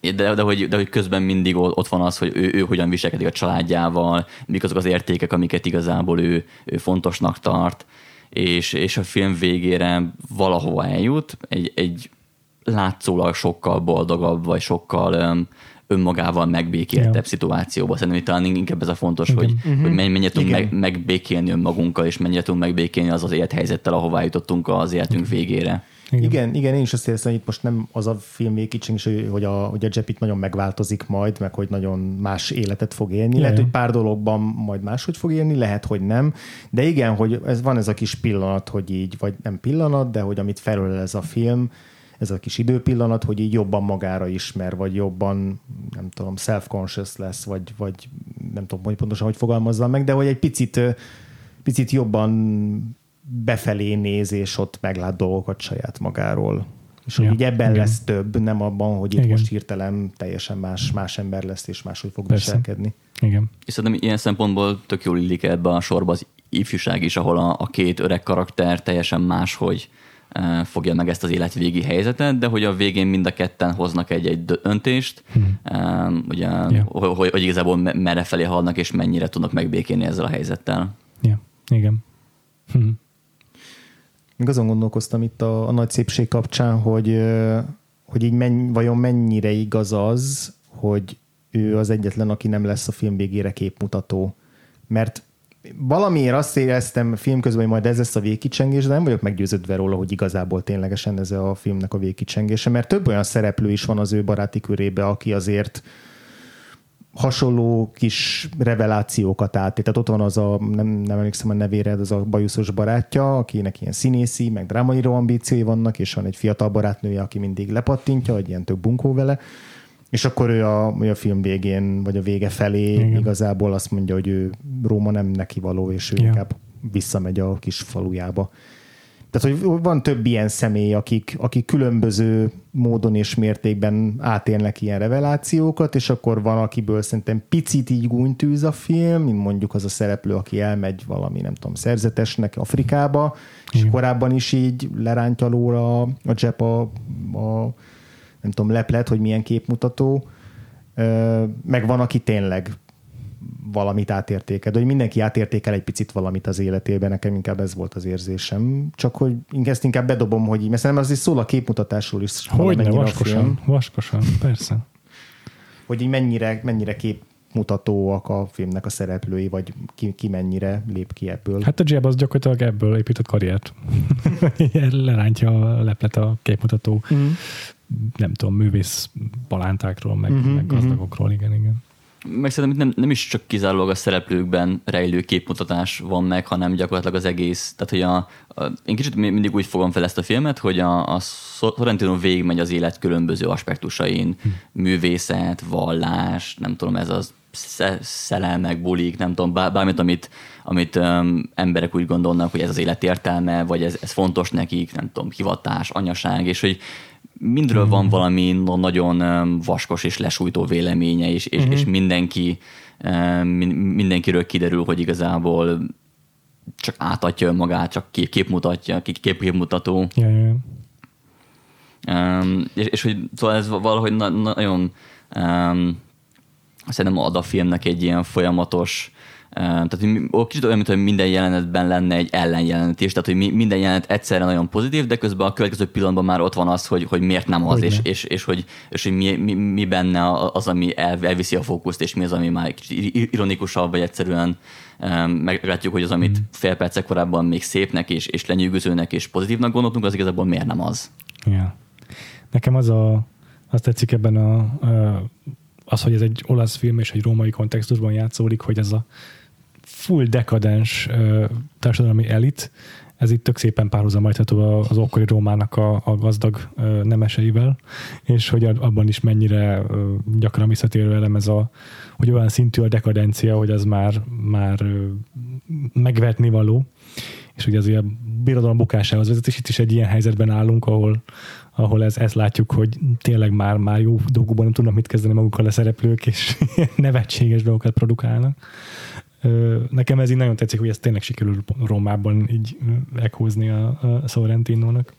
de, de, hogy, de hogy közben mindig ott van az, hogy ő, ő hogyan viselkedik a családjával, mik azok az értékek, amiket igazából ő, ő fontosnak tart, és, és a film végére valahova eljut, egy, egy látszólag sokkal boldogabb, vagy sokkal önmagával megbékéltebb ja. szituációba. Szerintem talán inkább ez a fontos, Igen. hogy, uh-huh. hogy mennyire tudunk meg, megbékélni önmagunkkal, és mennyire tudunk megbékélni az az élethelyzettel, ahová jutottunk az életünk végére. Igen. igen, igen, én is azt érzem, hogy itt most nem az a film végkicsing, hogy a, hogy a Jepp itt nagyon megváltozik majd, meg hogy nagyon más életet fog élni. Jaj. Lehet, hogy pár dologban majd máshogy fog élni, lehet, hogy nem. De igen, hogy ez van ez a kis pillanat, hogy így, vagy nem pillanat, de hogy amit felől ez a film, ez a kis időpillanat, hogy így jobban magára ismer, vagy jobban, nem tudom, self-conscious lesz, vagy, vagy nem tudom, hogy pontosan hogy fogalmazzam meg, de hogy egy picit, picit jobban befelé néz, és ott meglát dolgokat saját magáról. És ja, hogy ebben igen. lesz több, nem abban, hogy itt igen. most hirtelen teljesen más, más ember lesz, és máshogy fog Persze. viselkedni. Igen. És szerintem ilyen szempontból tök jól illik ebbe a sorba az ifjúság is, ahol a, a két öreg karakter teljesen máshogy uh, fogja meg ezt az életvégi helyzetet, de hogy a végén mind a ketten hoznak egy-egy döntést, hmm. um, ugye, yeah. hogy, hogy, hogy igazából merre felé haladnak, és mennyire tudnak megbékélni ezzel a helyzettel. Ja, igen. Hmm. Még azon gondolkoztam itt a, a nagy szépség kapcsán, hogy, hogy így menny, vajon mennyire igaz az, hogy ő az egyetlen, aki nem lesz a film végére képmutató. Mert valamiért azt éreztem film közben, hogy majd ez lesz a végkicsengés, de nem vagyok meggyőződve róla, hogy igazából ténylegesen ez a filmnek a végkicsengése, mert több olyan szereplő is van az ő baráti körébe, aki azért hasonló kis revelációkat át. Tehát ott van az a, nem, nem emlékszem a nevére, az a bajuszos barátja, akinek ilyen színészi, meg drámaíró ambíciói vannak, és van egy fiatal barátnője, aki mindig lepattintja, hogy ilyen tök bunkó vele. És akkor ő a, a film végén, vagy a vége felé Igen. igazából azt mondja, hogy ő Róma nem neki való, és ő ja. inkább visszamegy a kis falujába. Tehát, hogy van több ilyen személy, akik, akik különböző módon és mértékben átélnek ilyen revelációkat, és akkor van, akiből szerintem picit így gúnytűz a film, mint mondjuk az a szereplő, aki elmegy valami, nem tudom, szerzetesnek Afrikába, és Igen. korábban is így lerántja lóra a Jep a, a nem tudom, leplet, hogy milyen képmutató, meg van, aki tényleg valamit átértékel, de hogy mindenki átértékel egy picit valamit az életében, nekem inkább ez volt az érzésem. Csak hogy ezt inkább bedobom, hogy mert szerintem az is szól a képmutatásról is. Hogyne, vaskosan, vaskosan, persze. Hogy így mennyire, mennyire kép mutatóak a filmnek a szereplői, vagy ki, ki mennyire lép ki ebből. Hát a Jeb az gyakorlatilag ebből épített karriert. Lerántja a leplet a képmutató, mm. nem tudom, művész palántákról, meg, mm-hmm, meg gazdagokról, igen, igen meg szerintem nem, nem is csak kizárólag a szereplőkben rejlő képmutatás van meg, hanem gyakorlatilag az egész, tehát hogy a, a én kicsit mindig úgy fogom fel ezt a filmet, hogy a, a Sorrentino végigmegy az élet különböző aspektusain, hm. művészet, vallás, nem tudom, ez az szelelmek, bulik, nem tudom, bármit, amit, amit um, emberek úgy gondolnak, hogy ez az élet értelme, vagy ez, ez fontos nekik, nem tudom, hivatás, anyaság, és hogy mindről van mhm. valami nagyon vaskos és lesújtó véleménye, és, és, uh-huh. és mindenki, mindenkiről kiderül, hogy igazából csak átadja önmagát, csak kép, képmutatja, kép, képmutató. Yeah, yeah. Um, és, és hogy szóval ez valahogy na, nagyon um, szerintem ad a filmnek egy ilyen folyamatos tehát kicsit olyan, mintha minden jelenetben lenne egy ellenjelenet is, tehát hogy minden jelenet egyszerre nagyon pozitív, de közben a következő pillanatban már ott van az, hogy, hogy miért nem az, és, és, és, hogy, és hogy mi, mi, mi benne az, ami el, elviszi a fókuszt, és mi az, ami már kicsit ironikusabb, vagy egyszerűen meglátjuk, hogy az, amit mm. fél percek korábban még szépnek, és, és lenyűgözőnek, és pozitívnak gondoltunk, az igazából miért nem az. Yeah. Nekem az a, azt tetszik ebben a, a az, hogy ez egy olasz film és egy római kontextusban játszódik, hogy ez a full dekadens társadalmi elit, ez itt tök szépen párhuzamajtható az akkori Rómának a, a gazdag nemeseivel, és hogy abban is mennyire gyakran visszatérő elem ez a, hogy olyan szintű a dekadencia, hogy az már, már megvetni való, és ugye azért a birodalom bukásához vezet, és itt is egy ilyen helyzetben állunk, ahol, ahol ez, ezt látjuk, hogy tényleg már, már jó dolgokban nem tudnak mit kezdeni magukkal a szereplők, és nevetséges dolgokat produkálnak Nekem ez így nagyon tetszik, hogy ez tényleg sikerül Rómában így meghúzni a, a Sorrentinónak.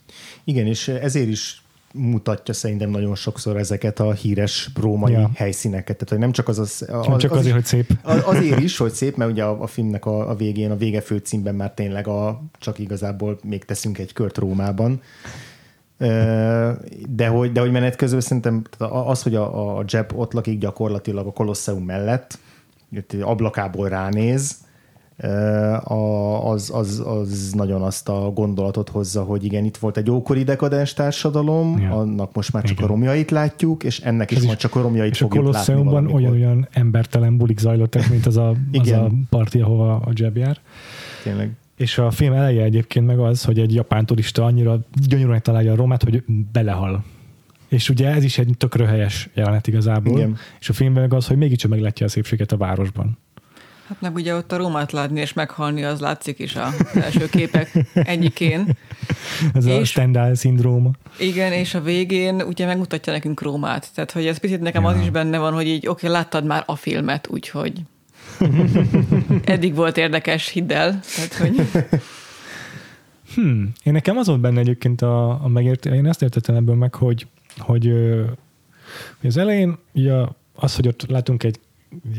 Igen, és ezért is mutatja szerintem nagyon sokszor ezeket a híres római ja. helyszíneket. Tehát, hogy nem csak az, az, az, nem csak az, azért, hogy szép. Az, azért is, hogy szép, mert ugye a, a filmnek a, a végén, a vége főcímben már tényleg a, csak igazából még teszünk egy kört Rómában. De hogy, de hogy menet közül szerintem az, hogy a, a Jeb ott lakik gyakorlatilag a Kolosseum mellett, ablakából ránéz, az, az, az nagyon azt a gondolatot hozza, hogy igen, itt volt egy ókori dekadens társadalom, ja. annak most már csak igen. a romjait látjuk, és ennek is, is majd csak a romjait fogjuk a látni olyan-olyan embertelen bulik zajlottak, mint az a, az a parti, ahova a Jeb jár. Tényleg. És a film eleje egyébként meg az, hogy egy japán turista annyira gyönyörűen találja a romát, hogy belehal. És ugye ez is egy tök helyes jelenet igazából. Igen. És a filmben meg az, hogy mégiscsak meglátja a szépséget a városban. Hát meg ugye ott a Rómát látni és meghalni, az látszik is az első képek egyikén. Ez és, a Stendhal szindróma. Igen, és a végén ugye megmutatja nekünk Rómát. Tehát, hogy ez picit nekem ja. az is benne van, hogy így, oké, okay, láttad már a filmet, úgyhogy eddig volt érdekes, hidd el. Tehát, hogy... Hmm. Én nekem az volt benne egyébként a, a megért, én ezt értettem ebből meg, hogy, hogy, az elején ugye az, hogy ott látunk egy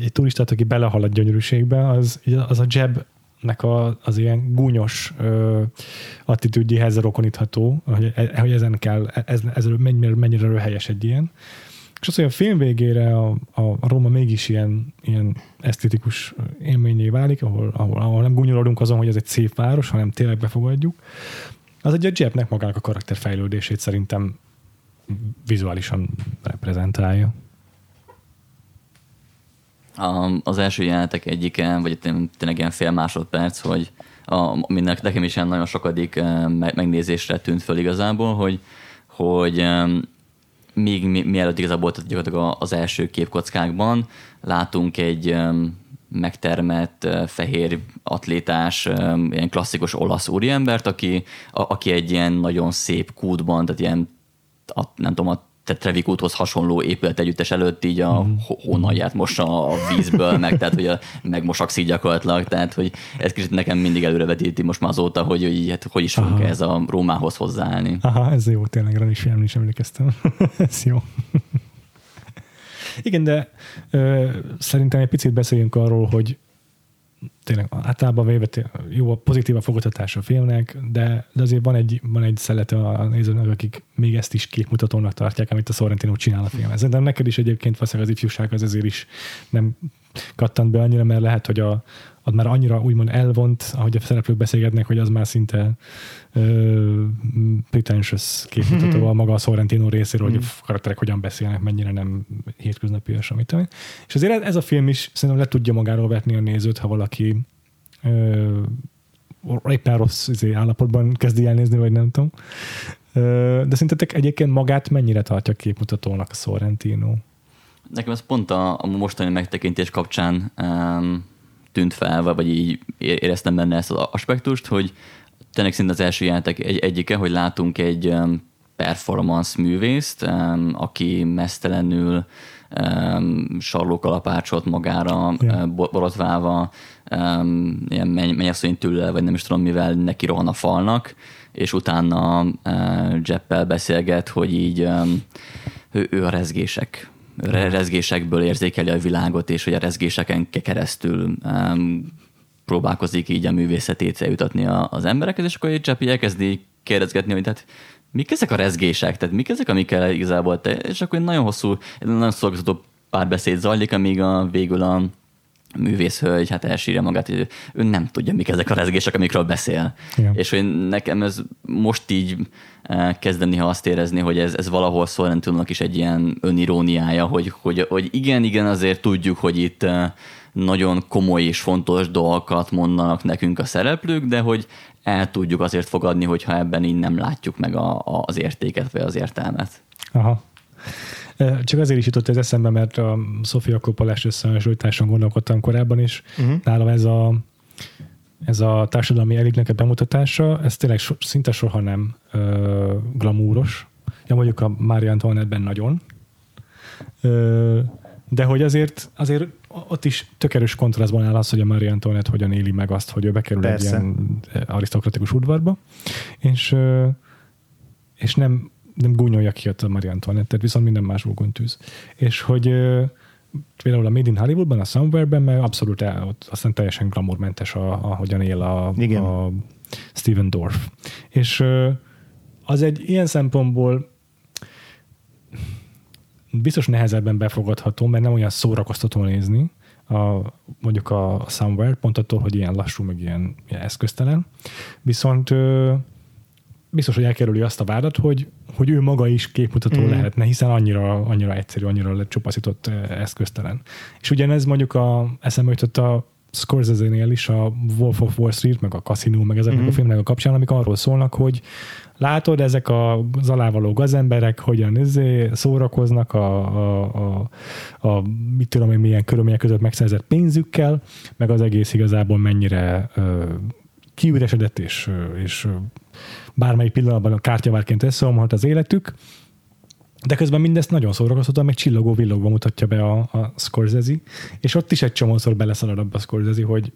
egy turistát, aki belehal a gyönyörűségbe, az, az a jab nek a, az ilyen gúnyos ö, attitűdjéhez rokonítható, hogy, e, hogy ezen kell, ez, ez mennyire, mennyire röhelyes egy ilyen. És az, hogy a film végére a, a, a Róma mégis ilyen, ilyen esztétikus élményé válik, ahol, ahol, ahol nem gúnyolodunk azon, hogy ez egy szép város, hanem tényleg befogadjuk, az egy a Jebnek magának a karakterfejlődését szerintem vizuálisan reprezentálja? Az első jelenetek egyike, vagy tényleg ilyen fél másodperc, hogy a, mindnek nekem is ilyen nagyon sokadik megnézésre tűnt föl igazából, hogy, hogy még mi, mielőtt igazából gyakorlatilag az első képkockákban látunk egy megtermett eh, fehér atlétás, ilyen klasszikus olasz úriembert, aki, a, aki egy ilyen nagyon szép kútban, tehát ilyen a, nem tudom, a tehát Trevik úthoz hasonló épület együttes előtt így a mm. hónalját mossa a vízből, meg, tehát, hogy a, megmosakszik gyakorlatilag, tehát, hogy ez kicsit nekem mindig előrevetíti most már azóta, hogy, hogy, hát, hogy is fogunk ez a Rómához hozzáállni. Aha, ez jó, tényleg, rá is, is emlékeztem. ez jó. Igen, de ö, szerintem egy picit beszéljünk arról, hogy tényleg általában véve jó a pozitív a fogadtatás a filmnek, de, de azért van egy, van egy szelete a nézőnek, akik még ezt is képmutatónak tartják, amit a Sorrentino csinál a filmhez. De neked is egyébként valószínűleg az ifjúság az ezért is nem kattant be annyira, mert lehet, hogy a, az már annyira úgymond elvont, ahogy a szereplők beszélgetnek, hogy az már szinte pretentious képmutató a maga a Sorrentino részéről, hogy a mm. karakterek hogyan beszélnek, mennyire nem hétköznapias, amit És azért ez a film is szerintem le tudja magáról vetni a nézőt, ha valaki uh, éppen rossz izé, állapotban kezdi elnézni, vagy nem tudom. De szerintetek egyébként magát mennyire tartja képmutatónak a Sorrentino? Nekem ez pont a, a mostani megtekintés kapcsán um, tűnt fel, vagy így éreztem benne ezt az aspektust, hogy tényleg szinte az első jelentek egy, egyike, hogy látunk egy performance művészt, aki mesztelenül sarlókalapácsot magára yeah. borotválva, ilyen mennyasszony tüllel, vagy nem is tudom mivel neki rohan a falnak, és utána uh, Jeppel beszélget, hogy így ő, ő a rezgések rezgésekből érzékeli a világot, és hogy a rezgéseken keresztül um, próbálkozik így a művészetét eljutatni az emberekhez, és akkor egy Csapi elkezdi kérdezgetni, hogy tehát mik ezek a rezgések, tehát mik ezek, amikkel igazából te, és akkor egy nagyon hosszú, nagyon szolgáltató párbeszéd zajlik, amíg a, végül a művészhölgy hát elsírja magát, hogy ő nem tudja, mik ezek a rezgések, amikről beszél. Igen. És hogy nekem ez most így eh, kezdem néha azt érezni, hogy ez, ez valahol Sorrentónak is egy ilyen öniróniája, hogy, hogy, hogy igen, igen, azért tudjuk, hogy itt eh, nagyon komoly és fontos dolgokat mondanak nekünk a szereplők, de hogy el tudjuk azért fogadni, hogyha ebben így nem látjuk meg a, a, az értéket vagy az értelmet. Aha. Csak azért is jutott ez eszembe, mert a Sofia Koppolás összehasonlításon gondolkodtam korábban is. Uh-huh. Nálam ez a, ez a társadalmi elitnek a bemutatása, ez tényleg so, szinte soha nem ö, glamúros. Ja, mondjuk a Mária Antoinette-ben nagyon. Ö, de hogy azért, azért ott is tök erős kontrasztban áll az, hogy a Marie Antoinette hogyan éli meg azt, hogy ő bekerül Persze. egy ilyen arisztokratikus udvarba, és, és nem, nem gúnyolja ki ott a Marie Antoinette-et, viszont minden másból gúnytűz. És hogy például a Made in Hollywoodban, a Somewhere-ben, meg abszolút el, ott aztán teljesen glamourmentes, a, ahogyan él a, Igen. a Steven Dorff. És az egy ilyen szempontból biztos nehezebben befogadható, mert nem olyan szórakoztató nézni, a, mondjuk a Somewhere, pont attól, hogy ilyen lassú, meg ilyen, ilyen eszköztelen. Viszont ö, biztos, hogy elkerüli azt a vádat, hogy, hogy ő maga is képmutató mm. lehetne, hiszen annyira, annyira egyszerű, annyira lecsupaszított eszköztelen. És ugyanez mondjuk a, eszembe jutott a Scorsese-nél is a Wolf of Wall Street, meg a Casino, meg ezeknek mm. a filmnek a kapcsán, amik arról szólnak, hogy látod, ezek a az gazemberek hogyan izé, szórakoznak a, a, a, a mit tudom én milyen körülmények között megszerzett pénzükkel, meg az egész igazából mennyire ö, kiüresedett és, és bármelyik pillanatban a kártyavárként összeomhat az életük, de közben mindezt nagyon szórakoztatóan, meg csillogó villogva mutatja be a, a Scorsese, és ott is egy csomószor beleszalad abba a Scorsese, hogy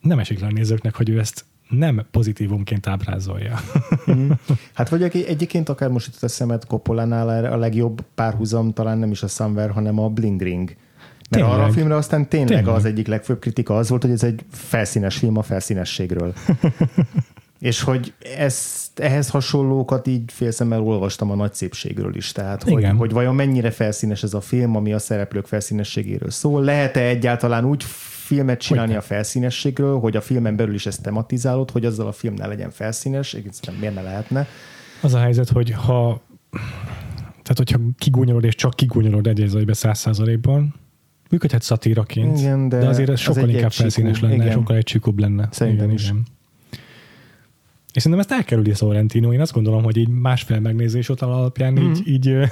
nem esik le a nézőknek, hogy ő ezt nem pozitívumként ábrázolja. Hát vagy aki egyébként akár most itt a szemet Coppolánál a legjobb párhuzam talán nem is a Somewhere, hanem a Bling Ring. Mert Tényleg. arra a filmre aztán tényleg, Tényleg. az egyik legfőbb kritika az volt, hogy ez egy felszínes film a felszínességről. És hogy ezt, ehhez hasonlókat így félszemmel olvastam a nagy szépségről is. Tehát, hogy, Igen. hogy vajon mennyire felszínes ez a film, ami a szereplők felszínességéről szól. Lehet-e egyáltalán úgy filmet csinálni Hogyne. a felszínességről, hogy a filmen belül is ez tematizálod, hogy azzal a film ne legyen felszínes, egyszerűen miért ne lehetne. Az a helyzet, hogy ha tehát hogyha kigúnyolod és csak kigúnyolod egyezőjbe száz százalékban, működhet szatíraként, Igen, de de azért ez az sokkal egy inkább egycsíkú, felszínes lenne, igen. sokkal egycsíkúbb lenne. Szerintem igen, is. Igen. És szerintem ezt elkerüli Sorrentino. Én azt gondolom, hogy így másfél megnézés után alapján Mhm. mm. így, így ö,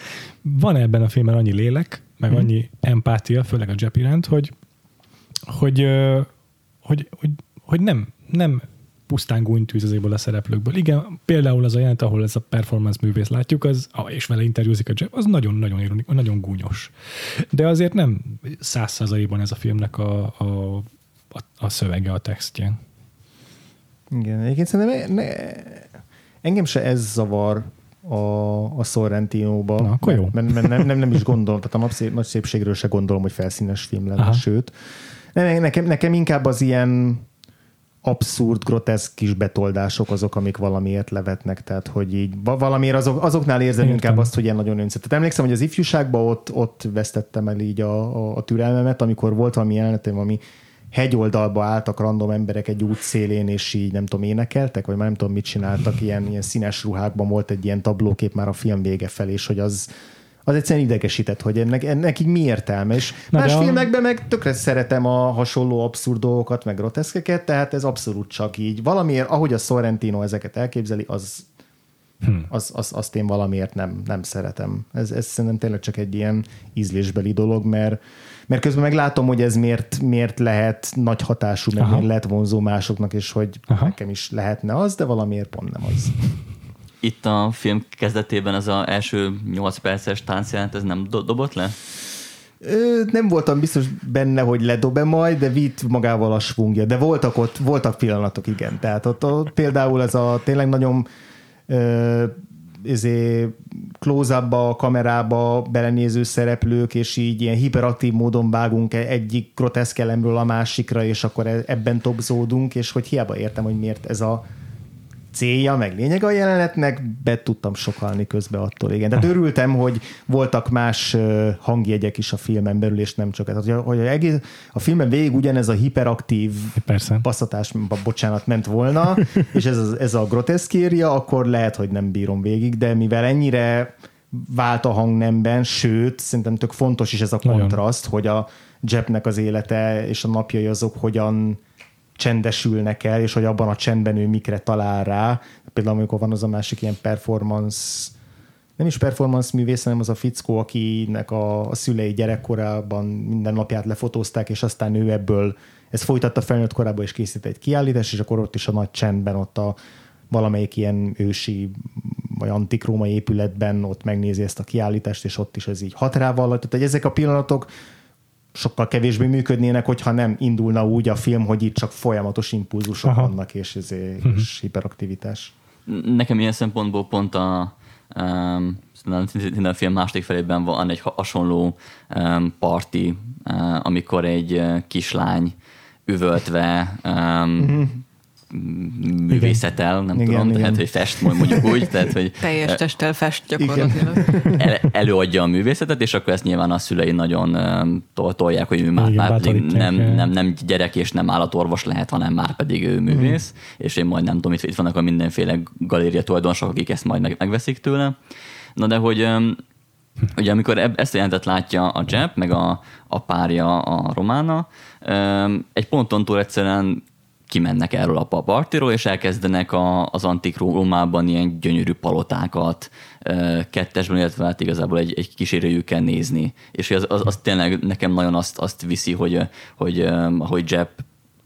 van ebben a filmben annyi lélek, meg Mhm. mm. annyi empátia, főleg a Jepp iránt, hogy, hogy, hogy, hogy, hogy nem, nem pusztán gúnytűz azéből a szereplőkből. Igen, például az a jelent, ahol ez a performance művész látjuk, az, és vele interjúzik a Jeff, az nagyon-nagyon ironik, nagyon gúnyos. De azért nem száz százalékban ez a filmnek a, a, a, a szövege, a textje. Igen, egyébként szerintem ne, engem se ez zavar a, a Sorrentino-ba. Na, akkor jó. Mert, mert nem, nem, nem is gondolom, tehát a nagy szépségről se gondolom, hogy felszínes film lenne. Aha. sőt. Nem, nekem, nekem inkább az ilyen abszurd, groteszk kis betoldások azok, amik valamiért levetnek, tehát hogy így va- valamiért azok, azoknál érzem Értem. inkább azt, hogy ilyen nagyon önszett. Tehát emlékszem, hogy az ifjúságban ott, ott vesztettem el így a, a, a türelmemet, amikor volt valami jelenet, valami hegyoldalba álltak random emberek egy út szélén, és így nem tudom, énekeltek, vagy már nem tudom, mit csináltak, ilyen, ilyen színes ruhákban volt egy ilyen tablókép már a film vége felé, és hogy az, az egyszerűen idegesített, hogy ennek, ennek így mi értelme. És Na más a- filmekben meg tökre szeretem a hasonló abszurd dolgokat, meg groteszkeket, tehát ez abszolút csak így. Valamiért, ahogy a Sorrentino ezeket elképzeli, az, Hmm. az, az, azt én valamiért nem, nem szeretem. Ez, ez szerintem tényleg csak egy ilyen ízlésbeli dolog, mert, mert közben meg látom, hogy ez miért, miért lehet nagy hatású, meg miért lehet vonzó másoknak, és hogy. Aha. nekem is lehetne az, de valamiért pont nem az. Itt a film kezdetében az a első 8 perces táncjelent, ez nem do- dobott le? Ö, nem voltam biztos benne, hogy ledob-e majd, de vitt magával a svungja. De voltak ott, voltak pillanatok, igen. Tehát ott, ott például ez a tényleg nagyon ö, izé, close-up-ba, a kamerába belenéző szereplők, és így ilyen hiperaktív módon vágunk e- egyik groteszk elemről a másikra, és akkor e- ebben topzódunk, és hogy hiába értem, hogy miért ez a célja, meg lényeg a jelenetnek, be tudtam sokalni közben attól, igen. Tehát örültem, hogy voltak más hangjegyek is a filmen belül, és nem csak ez. Hogy a, hogy a, egész, a filmen végig ugyanez a hiperaktív Persze. passzatás, bocsánat, ment volna, és ez, az, ez a groteszkérja, akkor lehet, hogy nem bírom végig, de mivel ennyire vált a hangnemben, sőt, szerintem tök fontos is ez a Nagyon. kontraszt, hogy a Jeppnek az élete és a napjai azok hogyan csendesülnek el, és hogy abban a csendben ő mikre talál rá. Például amikor van az a másik ilyen performance nem is performance művész, hanem az a fickó, akinek a, a szülei gyerekkorában minden napját lefotózták, és aztán ő ebből, ez folytatta felnőtt korában, és készít egy kiállítás, és akkor ott is a nagy csendben, ott a valamelyik ilyen ősi vagy antikrómai épületben ott megnézi ezt a kiállítást, és ott is ez így hat rá. Tehát ezek a pillanatok sokkal kevésbé működnének, hogyha nem indulna úgy a film, hogy itt csak folyamatos impulzusok Aha. vannak, és, és, és hiperaktivitás. Nekem ilyen szempontból pont a um, a film második felében van egy hasonló um, parti, uh, amikor egy uh, kislány üvöltve um, művészetel, nem Igen, tudom, igen. tehát hogy fest mondjuk úgy, tehát hogy Teljes testtel fest gyakorlatilag. el, előadja a művészetet, és akkor ezt nyilván a szülei nagyon tol- tolják, hogy ő már, Igen, már pedig nem, nem, nem gyerek és nem állatorvos lehet, hanem már pedig ő művész, Mhm. és én majd nem tudom, itt, itt vannak a mindenféle galéria tulajdonosok, akik ezt majd meg, megveszik tőle. Na de hogy ugye amikor ezt a jelentet látja a Jeb, meg a, a párja, a Romána, egy ponton túl egyszerűen kimennek erről a partiról, és elkezdenek a, az antik Rómában ilyen gyönyörű palotákat kettesben, illetve hát igazából egy, egy kísérőjükkel nézni. És az, az, az tényleg nekem nagyon azt, azt viszi, hogy, hogy öm, ahogy Jeb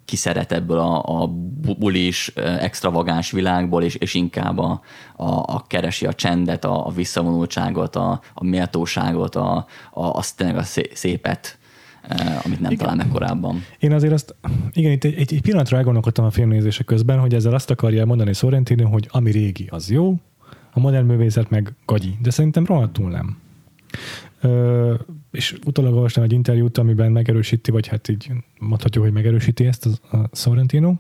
kiszeret ebből a, a bu- bulis, extravagáns világból, és, és inkább a, a, a keresi a csendet, a, a visszavonultságot, a, a méltóságot, a, a, azt tényleg a szé- szépet, amit nem talál meg korábban. Én azért azt, igen, itt egy, egy, pillanatra elgondolkodtam a filmnézése közben, hogy ezzel azt akarja mondani Sorrentino, hogy ami régi, az jó, a modern művészet meg gagyi. De szerintem rohadtul nem. Ö, és utólag olvastam egy interjút, amiben megerősíti, vagy hát így mondhatjuk, hogy megerősíti ezt az, a Sorrentino,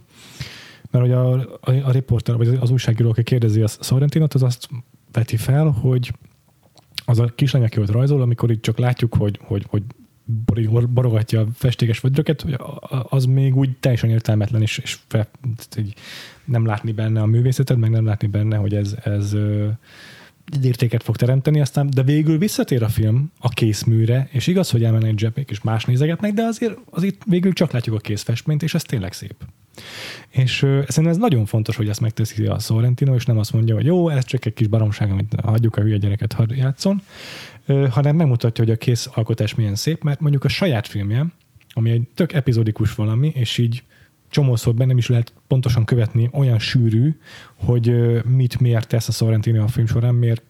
mert hogy a, a, a riporter, vagy az újságíró, aki kérdezi a Sorrentinot, az azt veti fel, hogy az a kislány, aki ott rajzol, amikor itt csak látjuk, hogy, hogy, hogy borogatja a festékes vödröket, hogy az még úgy teljesen értelmetlen, és, és fel, így nem látni benne a művészetet, meg nem látni benne, hogy ez, ez egy értéket fog teremteni, aztán, de végül visszatér a film a készműre, és igaz, hogy elmennek zsebék, és más nézegetnek, de azért, azért végül csak látjuk a készfestményt, és ez tényleg szép. És szerintem ez nagyon fontos, hogy ezt megteszi a Sorrentino, és nem azt mondja, hogy jó, ez csak egy kis baromság, amit hagyjuk a hülye gyereket játszon, hanem megmutatja, hogy a kész alkotás milyen szép, mert mondjuk a saját filmje, ami egy tök epizódikus valami, és így csomószor bennem is lehet pontosan követni, olyan sűrű, hogy mit miért tesz a Sorrentino a film során, miért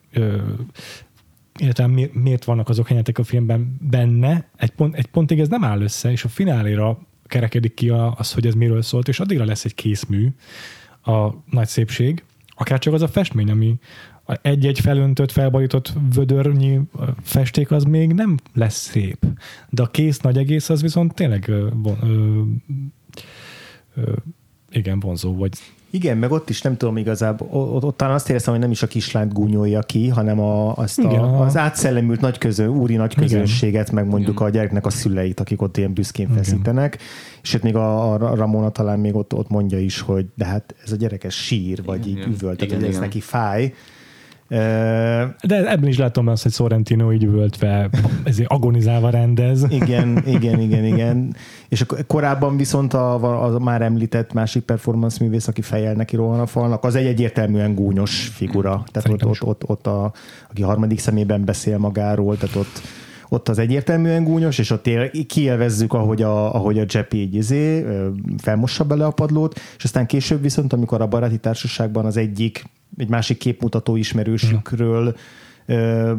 illetve mi- miért vannak azok helyetek a filmben benne, egy, pont, egy pontig ez nem áll össze, és a fináléra kerekedik ki az, hogy ez miről szólt, és addigra lesz egy készmű, a nagy szépség, akár csak az a festmény, ami egy-egy felöntött, felborított vödörnyi festék, az még nem lesz szép. De a kész nagy egész, az viszont tényleg ö, ö, ö, igen, vonzó, vagy Igen, meg ott is nem tudom igazából, ott, ott talán azt éreztem, hogy nem is a kislányt gúnyolja ki, hanem a, azt Igen, a, az átszellemült nagy közö, úri nagy Igen. meg mondjuk Igen. a gyereknek a szüleit, akik ott ilyen büszkén feszítenek. És ott még a, a Ramona talán még ott, ott mondja is, hogy de hát ez a gyerekes sír, vagy Igen, így üvölt, tehát Igen, hogy ez igen. neki fáj. De ebben is látom azt, hogy Sorrentino így üvöltve, ezért agonizálva rendez. Igen, igen, igen, igen. És korábban viszont a, a már említett másik performance művész, aki fejel neki rohan a falnak, az egy egyértelműen gúnyos figura. Tehát ott, ott, ott, ott a, aki harmadik szemében beszél magáról, tehát ott, ott az egyértelműen gúnyos, és ott él, kielvezzük, ahogy a, ahogy a Jeppy így izé, felmossa bele a padlót, és aztán később viszont, amikor a baráti társaságban az egyik, egy másik képmutató ismerősükről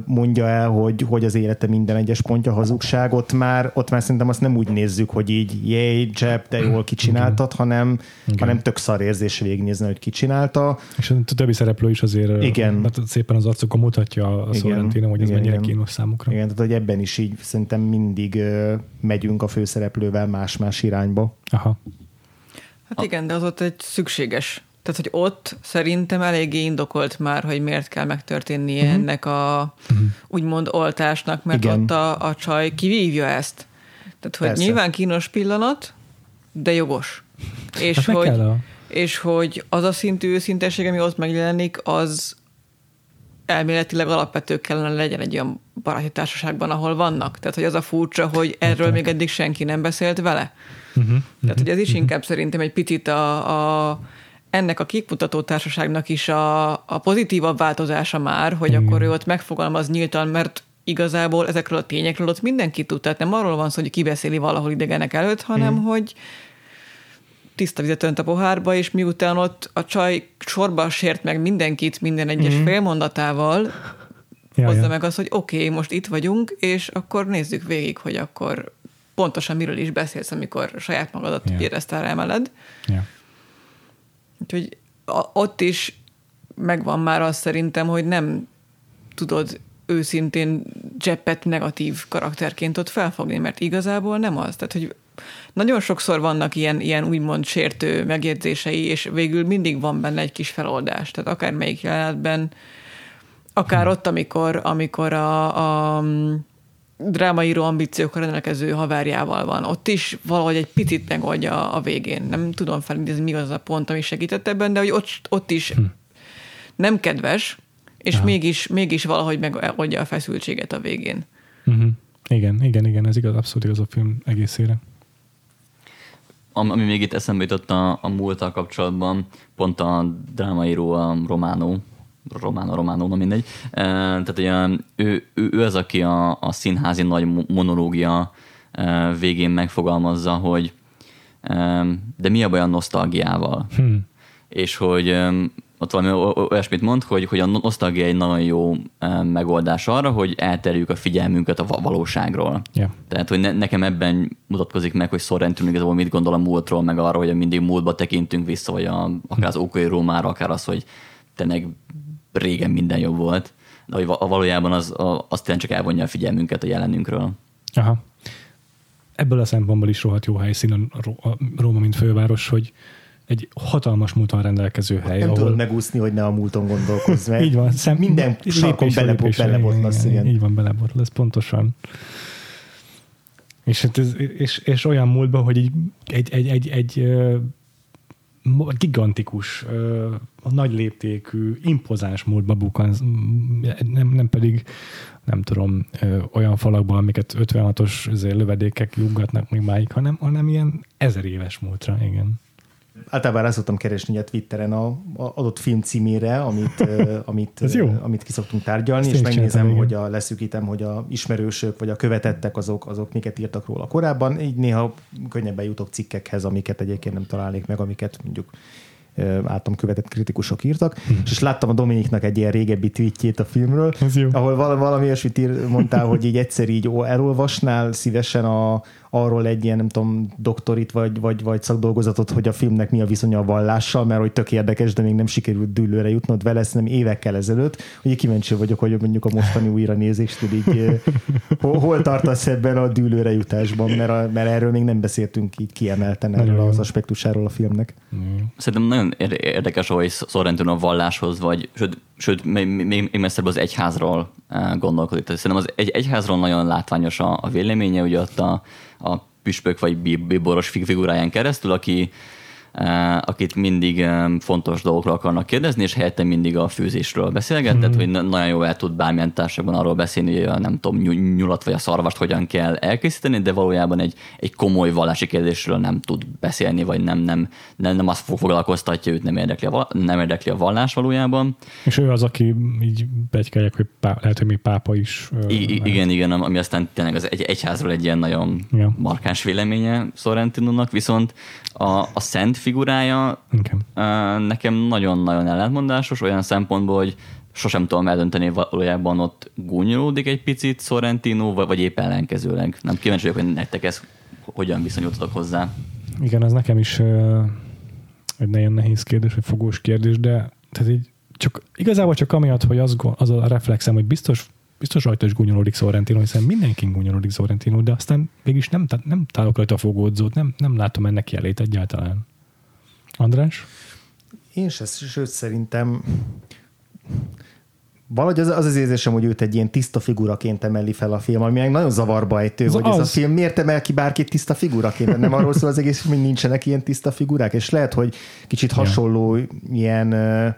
mondja el, hogy, hogy az élete minden egyes pontja hazugság, ott már, ott már szerintem azt nem úgy nézzük, hogy így jéj, Jeb, de jól kicsináltad, hanem, hanem tök szar érzés végignézni, hogy kicsinálta. És a többi szereplő is azért Igen. Hát szépen az arcokon mutatja a Igen. Sorrentino, hogy ez Igen, mennyire igen. kínos számukra. Igen, tehát hogy ebben is így szerintem mindig megyünk a főszereplővel más-más irányba. Aha. Hát igen, de az ott egy szükséges. Tehát, hogy ott szerintem eléggé indokolt már, hogy miért kell megtörténnie uh-huh. ennek a úgymond oltásnak, mert Igen. ott a, a csaj kivívja ezt. Tehát, hogy Persze. nyilván kínos pillanat, de jogos. És, Hát hogy, a- és hogy az a szintű őszintesség, ami ott megjelenik, az elméletileg alapvető kellene legyen egy olyan baráti társaságban, ahol vannak. Tehát, hogy az a furcsa, hogy erről még eddig senki nem beszélt vele. Uh-huh. Tehát, hogy ez is inkább szerintem egy picit a, a ennek a képmutató társaságnak is a, a pozitívabb változása már, hogy Igen. akkor ő ott megfogalmaz nyíltan, mert igazából ezekről a tényekről ott mindenki tud. Tehát nem arról van szó, hogy kibeszéli valahol idegenek előtt, hanem Mhm. hogy tiszta vizet önt a pohárba, és miután ott a csaj sorba sért meg mindenkit minden egyes Mhm. félmondatával, Ja, hozza ja. meg azt, hogy oké, okay, most itt vagyunk, és akkor nézzük végig, hogy akkor pontosan miről is beszélsz, amikor saját magadat Ja. yeah. piedesztára emeled. Ja. Úgyhogy ott is megvan már az szerintem, hogy nem tudod őszintén Jeppet negatív karakterként ott felfogni, mert igazából nem az. Tehát, hogy nagyon sokszor vannak ilyen, ilyen úgymond sértő megjegyzései, és végül mindig van benne egy kis feloldás. Tehát akár melyik jelenetben, akár ott, amikor, amikor a, a drámaíró ambíciókkal rendelkező haverjával van. Ott is valahogy egy picit megoldja a végén. Nem tudom felidézni, mi az a pont, ami segített ebben, de hogy ott, ott is hm. nem kedves, és Aha. mégis, mégis valahogy megoldja a feszültséget a végén. Uh-huh. Igen, igen, igen, ez igaz, abszolút igaz a film egészére. Am- Ami még itt eszembe jutott a, a múlttal kapcsolatban, pont a drámaíró, a Romano, Romano, Romano, na mindegy. Tehát ugye ő, ő, ő az, aki a, a színházi nagy mo- monológia végén megfogalmazza, hogy de mi a baj a nosztalgiával? Hm. és hogy ott valami olyasmit mond, hogy, hogy a nosztalgia egy nagyon jó megoldás arra, hogy elterjük a figyelmünket a va- valóságról. Ja. Tehát, hogy ne, nekem ebben mutatkozik meg, hogy Sorrentino igazából mit gondol a múltról, meg arra, hogy mindig múltba tekintünk vissza, vagy a, akár az ókai Rómára, akár az, hogy tényleg régen minden jobb volt. De hogy va- valójában az, az tényleg csak elvonja a figyelmünket a jelenünkről. Aha. Ebből a szempontból is rohadt jó helyszín a Ró- a Róma, mint főváros, hogy egy hatalmas múltan rendelkező hely, Nem ahol tudod megúszni, hogy ne a múlton gondolkozz, mert így van, szem, minden sarkon lépésről bele, belebotlasz. igen, így van, belebotlasz, pontosan. És, hát ez, és, és olyan múltban, hogy egy, egy, egy, egy mo- gigantikus, nagy léptékű, impozáns múltba bukansz, nem, nem pedig nem tudom, olyan falakban, amiket 56-os azért lövedékek juggatnak még máig, hanem, hanem ilyen ezer éves múltra, igen. Általában rá szoktam keresni a Twitteren a, a adott film címére, amit, amit, jó. amit ki szoktunk tárgyalni, Ezt és megnézem, hogy a, leszűkítem, hogy a ismerősök vagy a követettek azok, azok miket írtak róla korábban. Így néha könnyebben jutok cikkekhez, amiket egyébként nem találnék meg, amiket mondjuk ö, általam követett kritikusok írtak, és láttam a Dominiknak egy ilyen régebbi tweetjét a filmről, ahol val- valami olyasmit ír, mondtál, hogy így egyszer így ó, elolvasnál szívesen a, arról egy ilyen, nem tudom, doktorit vagy, vagy, vagy szakdolgozatot, hogy a filmnek mi a viszonya a vallással, mert hogy tök érdekes, de még nem sikerült dűlőre jutnod vele, szerintem évekkel ezelőtt. Ugye kíváncsi vagyok, hogy mondjuk a mostani újra nézést, így, eh, hol, hol tartasz ebben a dűlőre jutásban, mert, a, mert erről még nem beszéltünk így kiemelten Nagyon erről jó. az aspektusáról a filmnek. Szerintem nagyon ér- érdekes, hogy Sorrentino a valláshoz, vagy sőt, sőt még, még, messzebb az egyházról eh, gondolkodik. Szerintem az egy, egyházról nagyon látványos a, a véleménye, ugye ott a, a püspök vagy bí- bíboros fig- figuráján keresztül, aki akit mindig eh, fontos dolgokról akarnak kérdezni, és helyette mindig a főzésről beszélget, tehát hogy na- nagyon jól el tud bármilyen társaságban arról beszélni, hogy a, nem tudom, ny- nyulat vagy a szarvast hogyan kell elkészíteni, de valójában egy, egy komoly vallási kérdésről nem tud beszélni, vagy nem, nem, nem, nem azt fog- foglalkoztatja őt, nem érdekli a, nem érdekli a vallás valójában. És ő az, aki így begykeljek, hogy pá, lehet, hogy még pápa is. I- lehet. igen, igen, ami aztán tényleg az egy, egyházról egy ilyen nagyon ja. markáns véleménye Sorrentinónak, viszont a, a szent figurája Igen. nekem nagyon-nagyon ellentmondásos, olyan szempontból, hogy sosem tudom eldönteni, valójában ott gúnyolódik egy picit Sorrentino, vagy, vagy épp ellenkezőleg. Nem kíváncsi vagyok, hogy nektek ez hogyan viszonyultatok hozzá. Igen, az nekem is ö, egy nagyon nehéz kérdés, vagy fogós kérdés, de tehát így csak, igazából csak amiatt, hogy az, az a reflexem, hogy biztos, biztos rajta is gúnyolódik Sorrentino, hiszen mindenki gúnyolódik Sorrentino, de aztán mégis nem, nem találok rajta a fogódzót, nem, nem látom ennek jelét egyáltalán. András? Én se, sőt szerintem valahogy az az, az érzésem, hogy őt egy ilyen tiszta figuraként emeli fel a film, ami meg nagyon zavarba ejtő, Az hogy ez a az. film miért emel ki bárkit tiszta figuraként, nem arról szól az egész, hogy nincsenek ilyen tiszta figurák, és lehet, hogy kicsit hasonló ilyen ö,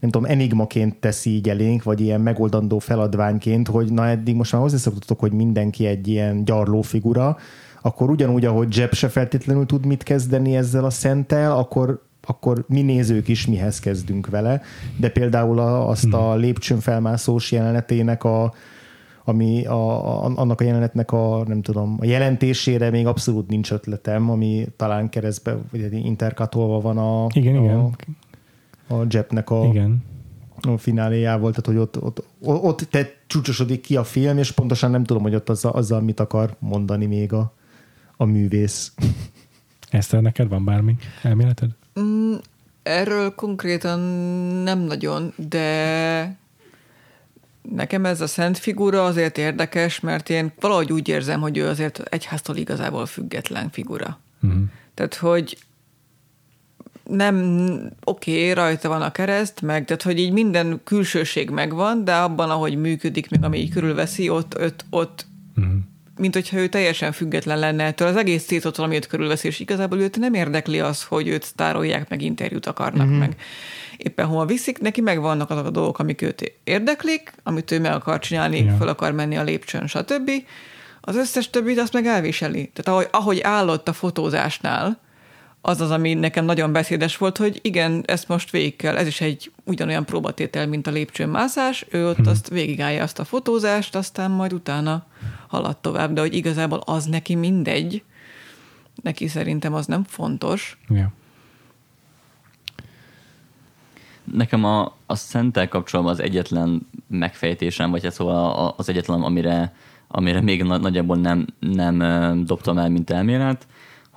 nem tudom, enigmaként teszi így elénk, vagy ilyen megoldandó feladványként, hogy na eddig most már hozzászoktatok, hogy mindenki egy ilyen gyarló figura, akkor ugyanúgy, ahogy Jeb se feltétlenül tud mit kezdeni ezzel a szenttel, akkor akkor mi nézők is mihez kezdünk vele, de például a, azt a lépcsőn felmászós jelenetének a, ami a, a, annak a jelenetnek a, nem tudom, a jelentésére még abszolút nincs ötletem, ami talán keresztbe, vagy interkatolva van a, Igen, a, igen. a Jepnek a, Igen. a fináléjával, tehát hogy ott, ott, ott te csúcsosodik ki a film, és pontosan nem tudom, hogy ott azzal, azzal mit akar mondani még a, a művész. Eszter, neked van bármi elméleted? Mm, erről konkrétan nem nagyon, de nekem ez a szent figura azért érdekes, mert én valahogy úgy érzem, hogy ő azért egyháztól igazából független figura. Uh-huh. Tehát, hogy nem, oké, okay, rajta van a kereszt, meg, tehát, hogy így minden külsőség megvan, de abban, ahogy működik, meg ami így körülveszi, ott, ott, ott uh-huh. Mint hogyha ő teljesen független lenne ettől az egész szétottól, ami őt körülveszi, és igazából őt nem érdekli az, hogy őt sztárolják, meg interjút akarnak uh-huh. meg. Éppen hova viszik, neki megvannak azok a dolgok, amik őt érdeklik, amit ő meg akar csinálni, ja. fel akar menni a lépcsőn, stb. Az összes többit azt meg elviseli. Tehát ahogy, ahogy állott a fotózásnál, az az, ami nekem nagyon beszédes volt, hogy igen, ezt most végig kell, ez is egy ugyanolyan próbatétel, mint a lépcsőn mászás, ő ott hmm. azt végigállja azt a fotózást, aztán majd utána halad tovább, de hogy igazából az neki mindegy, neki szerintem az nem fontos. Yeah. Nekem a, a szentel kapcsolatban az egyetlen megfejtésem, vagy hát szóval az egyetlen, amire, amire még nagyjából nem, nem dobtam el, mint elmélet,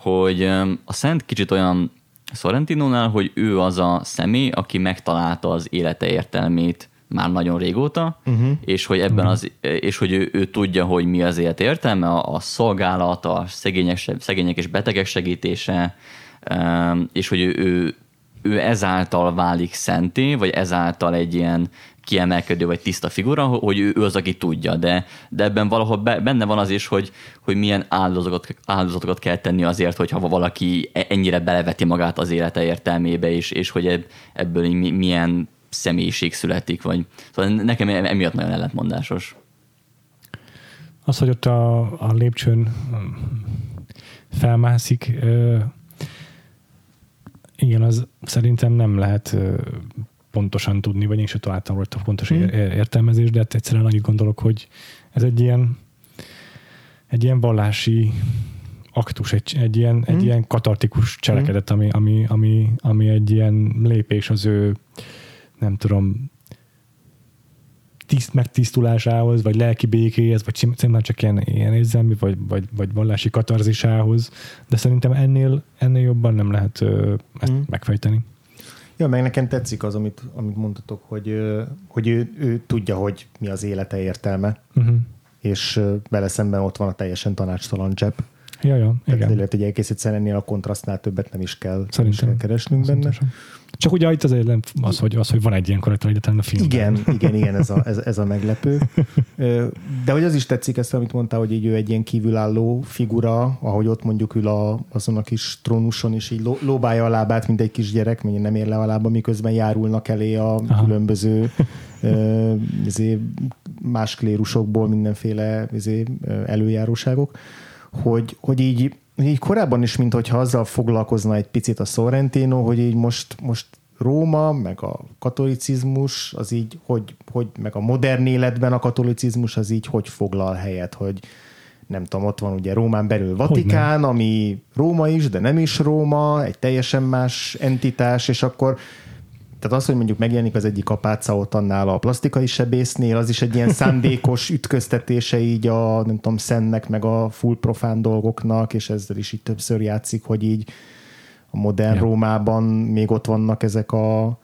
hogy a Szent kicsit olyan Sorrentinónál, hogy ő az a személy, aki megtalálta az élete értelmét már nagyon régóta, uh-huh. és hogy ebben uh-huh. az, és hogy ő, ő tudja, hogy mi az élet értelme, a, a szolgálat, a szegények, szegények és betegek segítése, és hogy ő, ő, ő ezáltal válik szenté, vagy ezáltal egy ilyen kiemelkedő vagy tiszta figura, hogy ő, ő az, aki tudja, de, de ebben valahol be, benne van az is, hogy, hogy milyen áldozatokat, áldozatokat kell tenni azért, hogyha valaki e, ennyire beleveti magát az élete értelmébe, és, és hogy ebből milyen személyiség születik, vagy szóval nekem emiatt nagyon ellentmondásos. Az, hogy ott a, a lépcsőn felmászik, igen, az szerintem nem lehet pontosan tudni, vagy én sem találtam rajta pontos hmm. értelmezés, de hát egyszerűen annyit gondolok, hogy ez egy ilyen egy ilyen vallási aktus, egy, egy, ilyen, hmm. egy ilyen katartikus cselekedet, ami, ami, ami, ami egy ilyen lépés az ő nem tudom tiszt megtisztulásához, vagy lelki békéhez, vagy szerintem csak ilyen, ilyen érzelmi, vagy, vagy, vagy vallási katarzisához, de szerintem ennél, ennél jobban nem lehet ö, ezt mm. megfejteni. Ja, meg nekem tetszik az, amit, amit mondtatok, hogy, hogy ő, ő tudja, hogy mi az élete értelme, uh-huh. és vele szemben ott van a teljesen tanácstalan csepp. Ja, ja, igen. Tehát lehet, hogy egész egyszerűen ennél a kontrasztnál többet nem is kell, nem is kell keresnünk benne. Csak ugye itt azért az, hogy, az, hogy van egy ilyen karakter egyetlen a filmben. Igen, igen, igen, ez a, ez, ez a meglepő. De hogy az is tetszik ezt, amit mondtál, hogy így ő egy ilyen kívülálló figura, ahogy ott mondjuk ül a, azon a kis trónuson, és így lóbálja a lábát, mint egy kis gyerek, mert nem ér le a lába, miközben járulnak elé a Aha. különböző ezért más klérusokból mindenféle ezért, előjáróságok, hogy, hogy így így korábban is, mint hogyha azzal foglalkozna egy picit a Sorrentino, hogy így most, most Róma, meg a katolicizmus, az így, hogy, hogy meg a modern életben a katolicizmus az így hogy foglal helyet, hogy nem tudom, ott van ugye Rómán belül Vatikán, ami Róma is, de nem is Róma, egy teljesen más entitás, és akkor tehát az, hogy mondjuk megjelenik az egyik apáca ott annál a plastikai sebésznél, az is egy ilyen szándékos ütköztetése így a, nem tudom, szennek, meg a full profán dolgoknak, és ezzel is így többször játszik, hogy így a modern ja. Rómában még ott vannak ezek a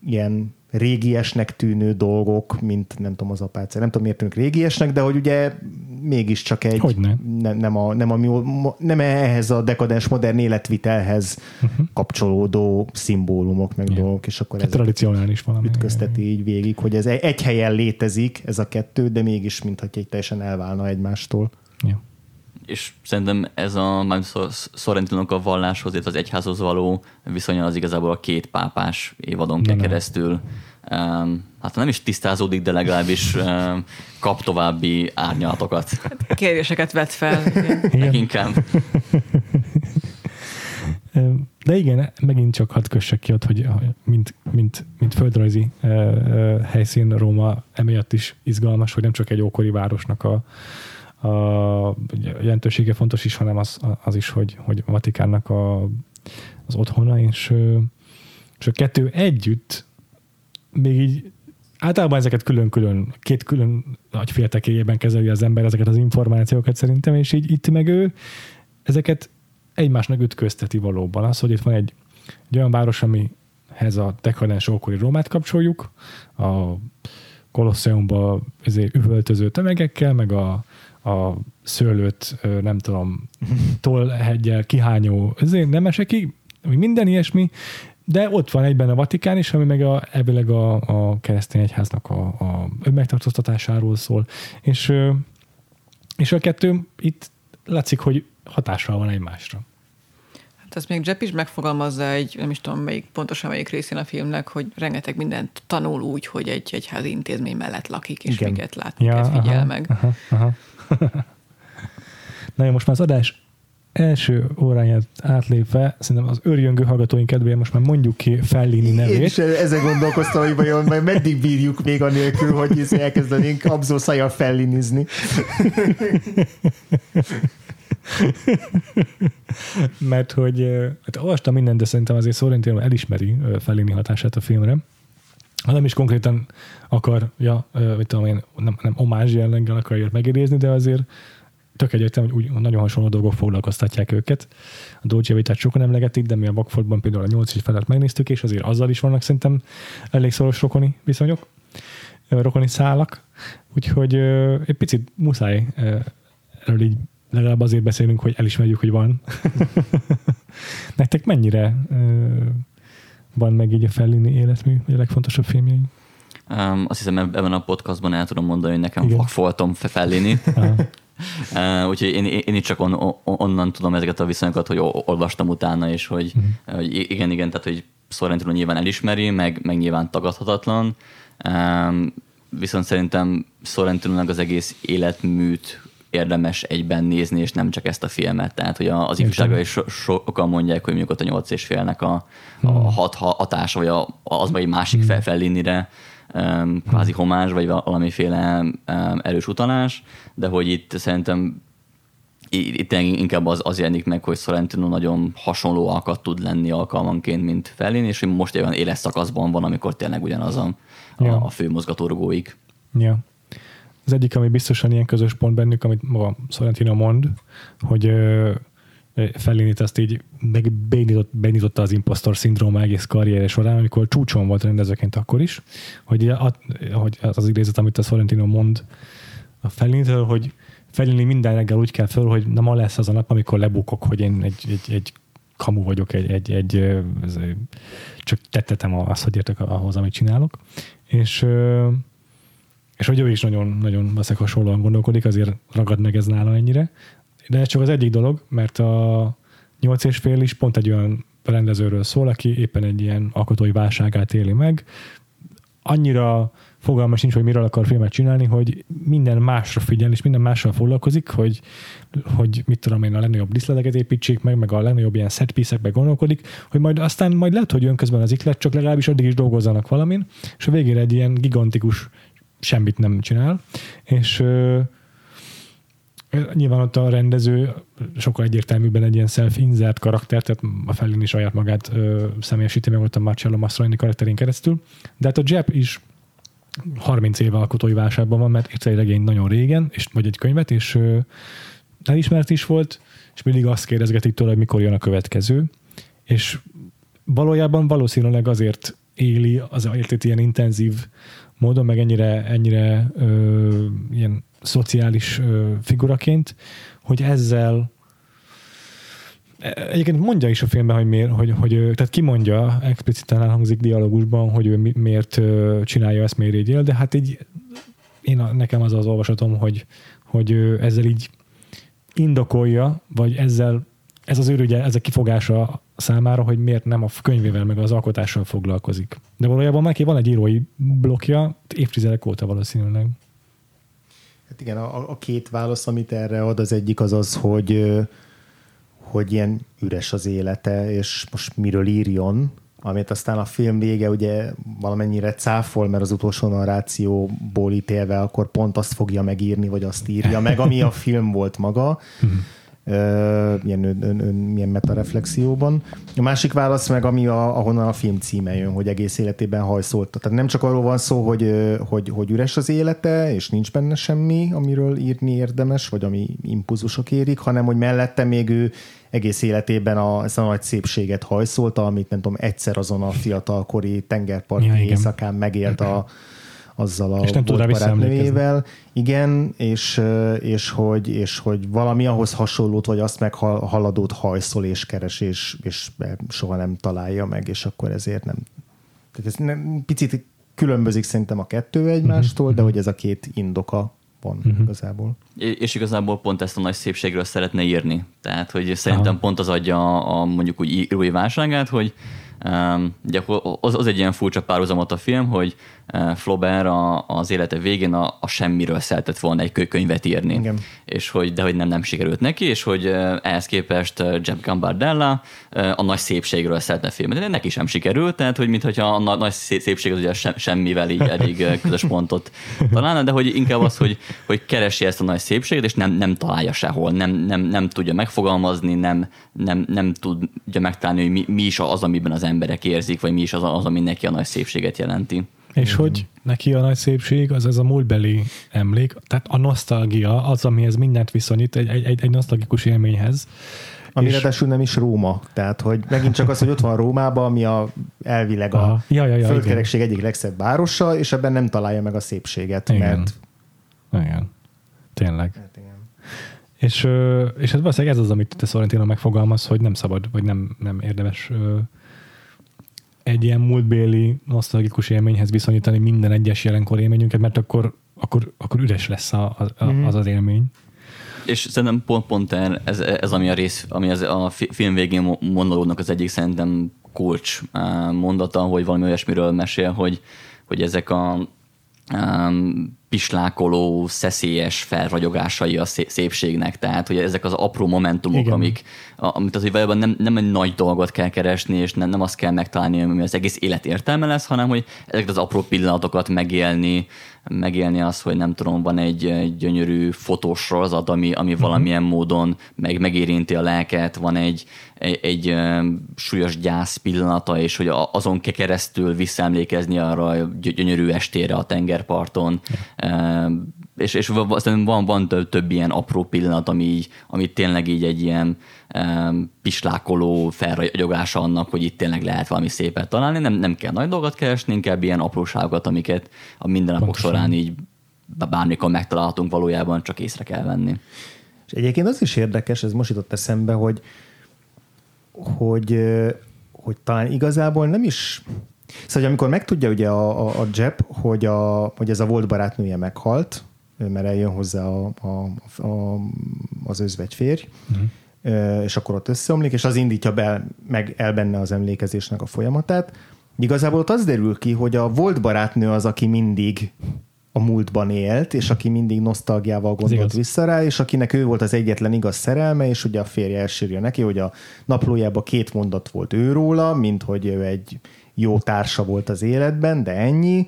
ilyen régiesnek tűnő dolgok, mint nem tudom az apáca. Nem tudom, miért tűnünk régiesnek, de hogy ugye mégiscsak egy Hogyne. ne, nem, a, nem, a, nem ehhez a dekadens modern életvitelhez uh-huh. kapcsolódó szimbólumok, meg yeah. dolgok, és akkor ez tradicionális valami. Ütközteti így végig, hogy ez egy helyen létezik, ez a kettő, de mégis, mintha egy teljesen elválna egymástól. Yeah. És szerintem ez a Sorrentinok a valláshoz, illetve az egyházhoz való viszonya az igazából a két pápás évadon keresztül um, hát nem is tisztázódik, de legalábbis um, kap további árnyalatokat. Hát kérdéseket vet fel. Igen. Inkább. De igen, megint csak hadd kössek ki ott, hogy mint, mint, mint földrajzi helyszín Róma emiatt is izgalmas, hogy nem csak egy ókori városnak a, a jelentősége fontos is, hanem az, az is, hogy, hogy a Vatikánnak a, az otthona, és, és a kettő együtt még így általában ezeket külön-külön, két külön nagy féltekéjében kezeli az ember ezeket az információkat szerintem, és így itt meg ő ezeket egymásnak ütközteti valóban. Az, hogy itt van egy, egy olyan város, amihez a dekadens ókori Rómát kapcsoljuk, a Kolosseumba üvöltöző tömegekkel, meg a, a szőlőt, nem tudom, tollhegyel kihányó ezért nemeseki, minden ilyesmi, de ott van egyben a Vatikán is, ami meg a, elvileg a, a keresztény egyháznak a, a önmegtartóztatásáról szól. És, és a kettő itt látszik, hogy hatással van egymásra. Hát ezt még Jepp is megfogalmazza egy, nem is tudom melyik, pontosan melyik részén a filmnek, hogy rengeteg mindent tanul úgy, hogy egy egyházi intézmény mellett lakik, és Igen. miket lát, miket figyel aha, meg. Aha, aha. Na jó, most már az adás első óráját átlépve, szerintem az örjöngő hallgatóink kedvéért most már mondjuk ki Fellini Én nevét. is ezen gondolkoztam, hogy vajon majd meddig bírjuk még anélkül, hogy elkezdenénk abzó szájjal fellinizni. mert hogy hát olvastam mindent, de szerintem azért Sorrentino elismeri Fellini hatását a filmre. Ha nem is konkrétan akarja, mit tudom én, nem, nem omázs jelleggel akarja megidézni, de azért tök egyértelmű, hogy úgy nagyon hasonló dolgok foglalkoztatják őket. A Dolce sokan emlegetik, de mi a Vagfoldban például a 8 felett megnéztük, és azért azzal is vannak szerintem elég szoros rokoni viszonyok, rokoni szálak, úgyhogy egy picit muszáj erről így legalább azért beszélünk, hogy elismerjük, hogy van. Nektek mennyire van meg így a Fellini életmű, vagy a legfontosabb filmjei? Um, azt hiszem eb- ebben a podcastban el tudom mondani, hogy nekem Igen. vakfoltom Fellini. Uh, úgyhogy én, én itt csak on, on, onnan tudom ezeket a viszonyokat, hogy olvastam utána, és hogy, Mhm. hogy igen, igen, tehát hogy Sorrentino nyilván elismeri, meg, meg nyilván tagadhatatlan. Um, viszont szerintem Sorrentino az egész életműt érdemes egyben nézni, és nem csak ezt a filmet. Tehát, hogy az ifjúságra is so, sokan mondják, hogy mondjuk ott a nyolc és félnek a, a Hmm. hat hatása, vagy a, az vagy egy másik fel, fellinire, um, kvázi homás, vagy valamiféle um, erős utalás, de hogy itt szerintem itt inkább az, az jelenik meg, hogy Sorrentino nagyon hasonló alkat tud lenni alkalmanként, mint Fellini, és hogy most egy olyan éles szakaszban van, amikor tényleg ugyanaz a, Ja. a, a fő mozgatórugóik. Ja. Az egyik, ami biztosan ilyen közös pont bennük, amit maga Sorrentino mond, hogy Fellinit azt így meg beindított, beindította az impostor szindróma egész karrierje során, amikor csúcson volt rendezőként akkor is, hogy, a, hogy az az idézet, amit a Sorrentino mond a Fellinitől, hogy Fellini minden reggel úgy kell föl, hogy na ma lesz az a nap, amikor lebukok, hogy én egy, egy, egy kamu vagyok, egy, egy, egy ez, csak tettetem azt, hogy értek ahhoz, amit csinálok. És és hogy ő is nagyon, nagyon valószínűleg hasonlóan gondolkodik, azért ragad meg ez nála ennyire. De ez csak az egyik dolog, mert a nyolc és fél is pont egy olyan rendezőről szól, aki éppen egy ilyen alkotói válságát éli meg. Annyira fogalma sincs, hogy miről akar filmet csinálni, hogy minden másra figyel, és minden mással foglalkozik, hogy, hogy mit tudom én, a legnagyobb diszleteket építsék meg, meg a legnagyobb ilyen set piece-ekbe gondolkodik, hogy majd aztán majd lehet, hogy jön közben az iklet, csak legalábbis addig is dolgozzanak valamin, és a végére egy ilyen gigantikus semmit nem csinál, és nyilván ott a rendező sokkal egyértelműbben egy ilyen self-insert karakter, tehát a Fellini saját magát ö, személyesíti meg ott a Marcello Mastroianni karakterén keresztül, de hát a Jeb is 30 éve alkotói válságban van, mert írt egy regény nagyon régen, és, vagy egy könyvet, és ö, elismert is volt, és mindig azt kérdezgetik tőle, hogy mikor jön a következő, és valójában valószínűleg azért éli az életét ilyen intenzív módon, meg ennyire, ennyire ö, ilyen szociális ö, figuraként, hogy ezzel Egyébként mondja is a filmben, hogy miért, hogy, hogy tehát kimondja, expliciten elhangzik dialógusban, hogy ő mi- miért csinálja ezt, miért így él, de hát így én nekem az az olvasatom, hogy, hogy ezzel így indokolja, vagy ezzel ez az őrügye, ez a kifogása számára, hogy miért nem a könyvével, meg az alkotással foglalkozik. De valójában neki van egy írói blokja, évtizedek óta valószínűleg. Hát igen, a, a két válasz, amit erre ad, az egyik az az, hogy, hogy ilyen üres az élete, és most miről írjon, amit aztán a film vége ugye valamennyire cáfol, mert az utolsó narrációból ítélve akkor pont azt fogja megírni, vagy azt írja meg, ami a film volt maga. Ilyen, ön, ön, ön, milyen metareflexióban. A másik válasz meg, ami a, ahonnan a film címe jön, hogy egész életében hajszolta. Tehát nem csak arról van szó, hogy, hogy, hogy üres az élete, és nincs benne semmi, amiről írni érdemes, vagy ami impulzusok érik, hanem hogy mellette még ő egész életében a, ezt a nagy szépséget hajszolta, amit nem tudom, egyszer azon a fiatalkori tengerparti Ja, igen. éjszakán megélt a, azzal a És nem tud rá. Igen, és, és, hogy, és hogy valami ahhoz hasonlót, vagy azt meghaladót hajszol és keres, és, és soha nem találja meg, és akkor ezért nem. Tehát ez nem, picit különbözik szerintem a kettő egymástól, de hogy ez a két indoka van uh-huh. igazából. És igazából pont ezt a nagy szépségről szeretne írni. Tehát, hogy szerintem Aha. pont az adja a, a mondjuk úgy írói válságát, hogy um, ugye az, az egy ilyen furcsa párhuzamot a film, hogy uh, Flaubert a, az élete végén a, a semmiről szeretett volna egy kö- könyvet írni. Igen. És hogy, de hogy nem, nem sikerült neki, és hogy uh, ehhez képest uh, Jeb Gambardella a nagy szépségről szeretne filmet. De neki sem sikerült, tehát hogy mintha a na- nagy szé- szépség az ugye sem, semmivel így elég közös pontot találna, de hogy inkább az, hogy, hogy keresi ezt a nagy szépséget, és nem, nem találja sehol, nem, nem, nem tudja megfogalmazni, nem, nem, nem tudja megtalálni, hogy mi, mi is az, amiben az emberek érzik, vagy mi is az, az ami neki a nagy szépséget jelenti. És hogy neki a nagy szépség az ez a múltbeli emlék, tehát a nosztalgia az, amihez mindent viszonyít egy, egy, egy, nosztalgikus élményhez. Ami ráadásul nem is Róma. Tehát, hogy megint csak az, hogy ott van Rómában, ami a, elvileg a. Ja, ja, ja, földkerekség egyik legszebb városa, és ebben nem találja meg a szépséget, Igen. mert Igen. Tényleg. Hát igen. És, és ez valószínűleg ez az, amit te Sorrentino megfogalmaz, hogy nem szabad, vagy nem, nem érdemes egy ilyen múltbéli nosztalgikus élményhez viszonyítani minden egyes jelenkor élményünket, mert akkor, akkor, akkor üres lesz a, a, a, az az élmény. És szerintem pont, pont ez, ez, ami a rész, ami az, a fi- film végén mo- monológnak az egyik szerintem kulcs mondata, hogy valami olyasmiről mesél, hogy, hogy ezek a um, pislákoló, szeszélyes felragyogásai a szé- szépségnek, tehát hogy ezek az apró momentumok, Igen. amik, amit azért valójában nem, nem egy nagy dolgot kell keresni, és nem, nem azt kell megtalálni, ami az egész élet értelme lesz, hanem hogy ezeket az apró pillanatokat megélni, megélni azt, hogy nem tudom, van egy, egy gyönyörű fotós sorozat, ami, ami Mhm. valamilyen módon meg, megérinti a lelket, van egy, egy, egy súlyos gyász pillanata, és hogy azon ke- keresztül visszaemlékezni arra a gy- gyönyörű estére a tengerparton, és, és szerintem van, van több, több ilyen apró pillanat, ami, így, ami tényleg így egy ilyen um, pislákoló felragyogása annak, hogy itt tényleg lehet valami szépet találni. Nem, nem kell nagy dolgot keresni, inkább ilyen apróságokat, amiket a mindennapok során így bármikor megtalálhatunk valójában, csak észre kell venni. És egyébként az is érdekes, ez most jutott eszembe, hogy, hogy, hogy talán igazából nem is... Szóval, hogy amikor megtudja ugye a, a, a Jeb, hogy, a, hogy ez a volt barátnője meghalt, mert eljön hozzá a, a, a, az özvegy férj, uh-huh. és akkor ott összeomlik, és az indítja be, meg el benne az emlékezésnek a folyamatát. Igazából ott az derül ki, hogy a volt barátnő az, aki mindig a múltban élt, és aki mindig nosztalgiával gondolt vissza rá, és akinek ő volt az egyetlen igaz szerelme, és ugye a férje elsírja neki, hogy a naplójában két mondat volt őróla, mint hogy ő egy jó társa volt az életben, de ennyi,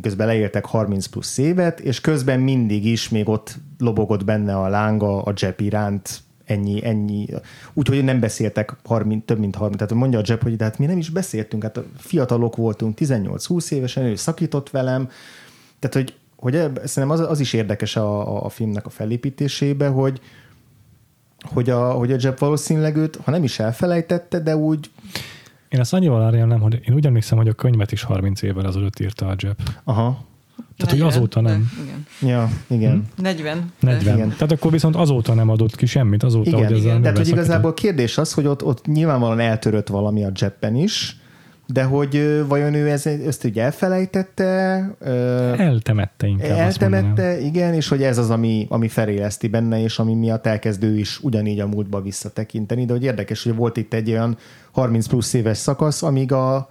közben leéltek 30 plusz évet, és közben mindig is még ott lobogott benne a lánga a Jeb iránt, ennyi, ennyi. Úgyhogy nem beszéltek 30, több mint 30. Tehát mondja a Jeb, hogy de hát mi nem is beszéltünk, hát fiatalok voltunk, 18-20 évesen, ő szakított velem, tehát, hogy, hogy eb- szerintem az, az is érdekes a, a filmnek a felépítésébe, hogy, hogy a, hogy a Jeb valószínűleg őt, ha nem is elfelejtette, de úgy, Én azt annyival árulnám, hogy én úgy emlékszem, hogy a könyvet is 30 évvel ezelőtt írta a Jeb. aha, Tehát, hogy 40, azóta nem. de Igen. ja, igen. 40. 40. Igen. Tehát akkor viszont azóta nem adott ki semmit, azóta, Igen, hogy ezzel igen. nem Tehát, hogy igazából kérdés az, hogy ott, ott nyilvánvalóan eltörött valami a Jebben is, de hogy vajon ő ez, ezt ugye elfelejtette, ö, Eltemette inkább eltemette, igen, és hogy ez az, ami, ami feléleszti benne, és ami miatt elkezdő is ugyanígy a múltba visszatekinteni, de hogy érdekes, hogy volt itt egy olyan 30 plusz éves szakasz, amíg a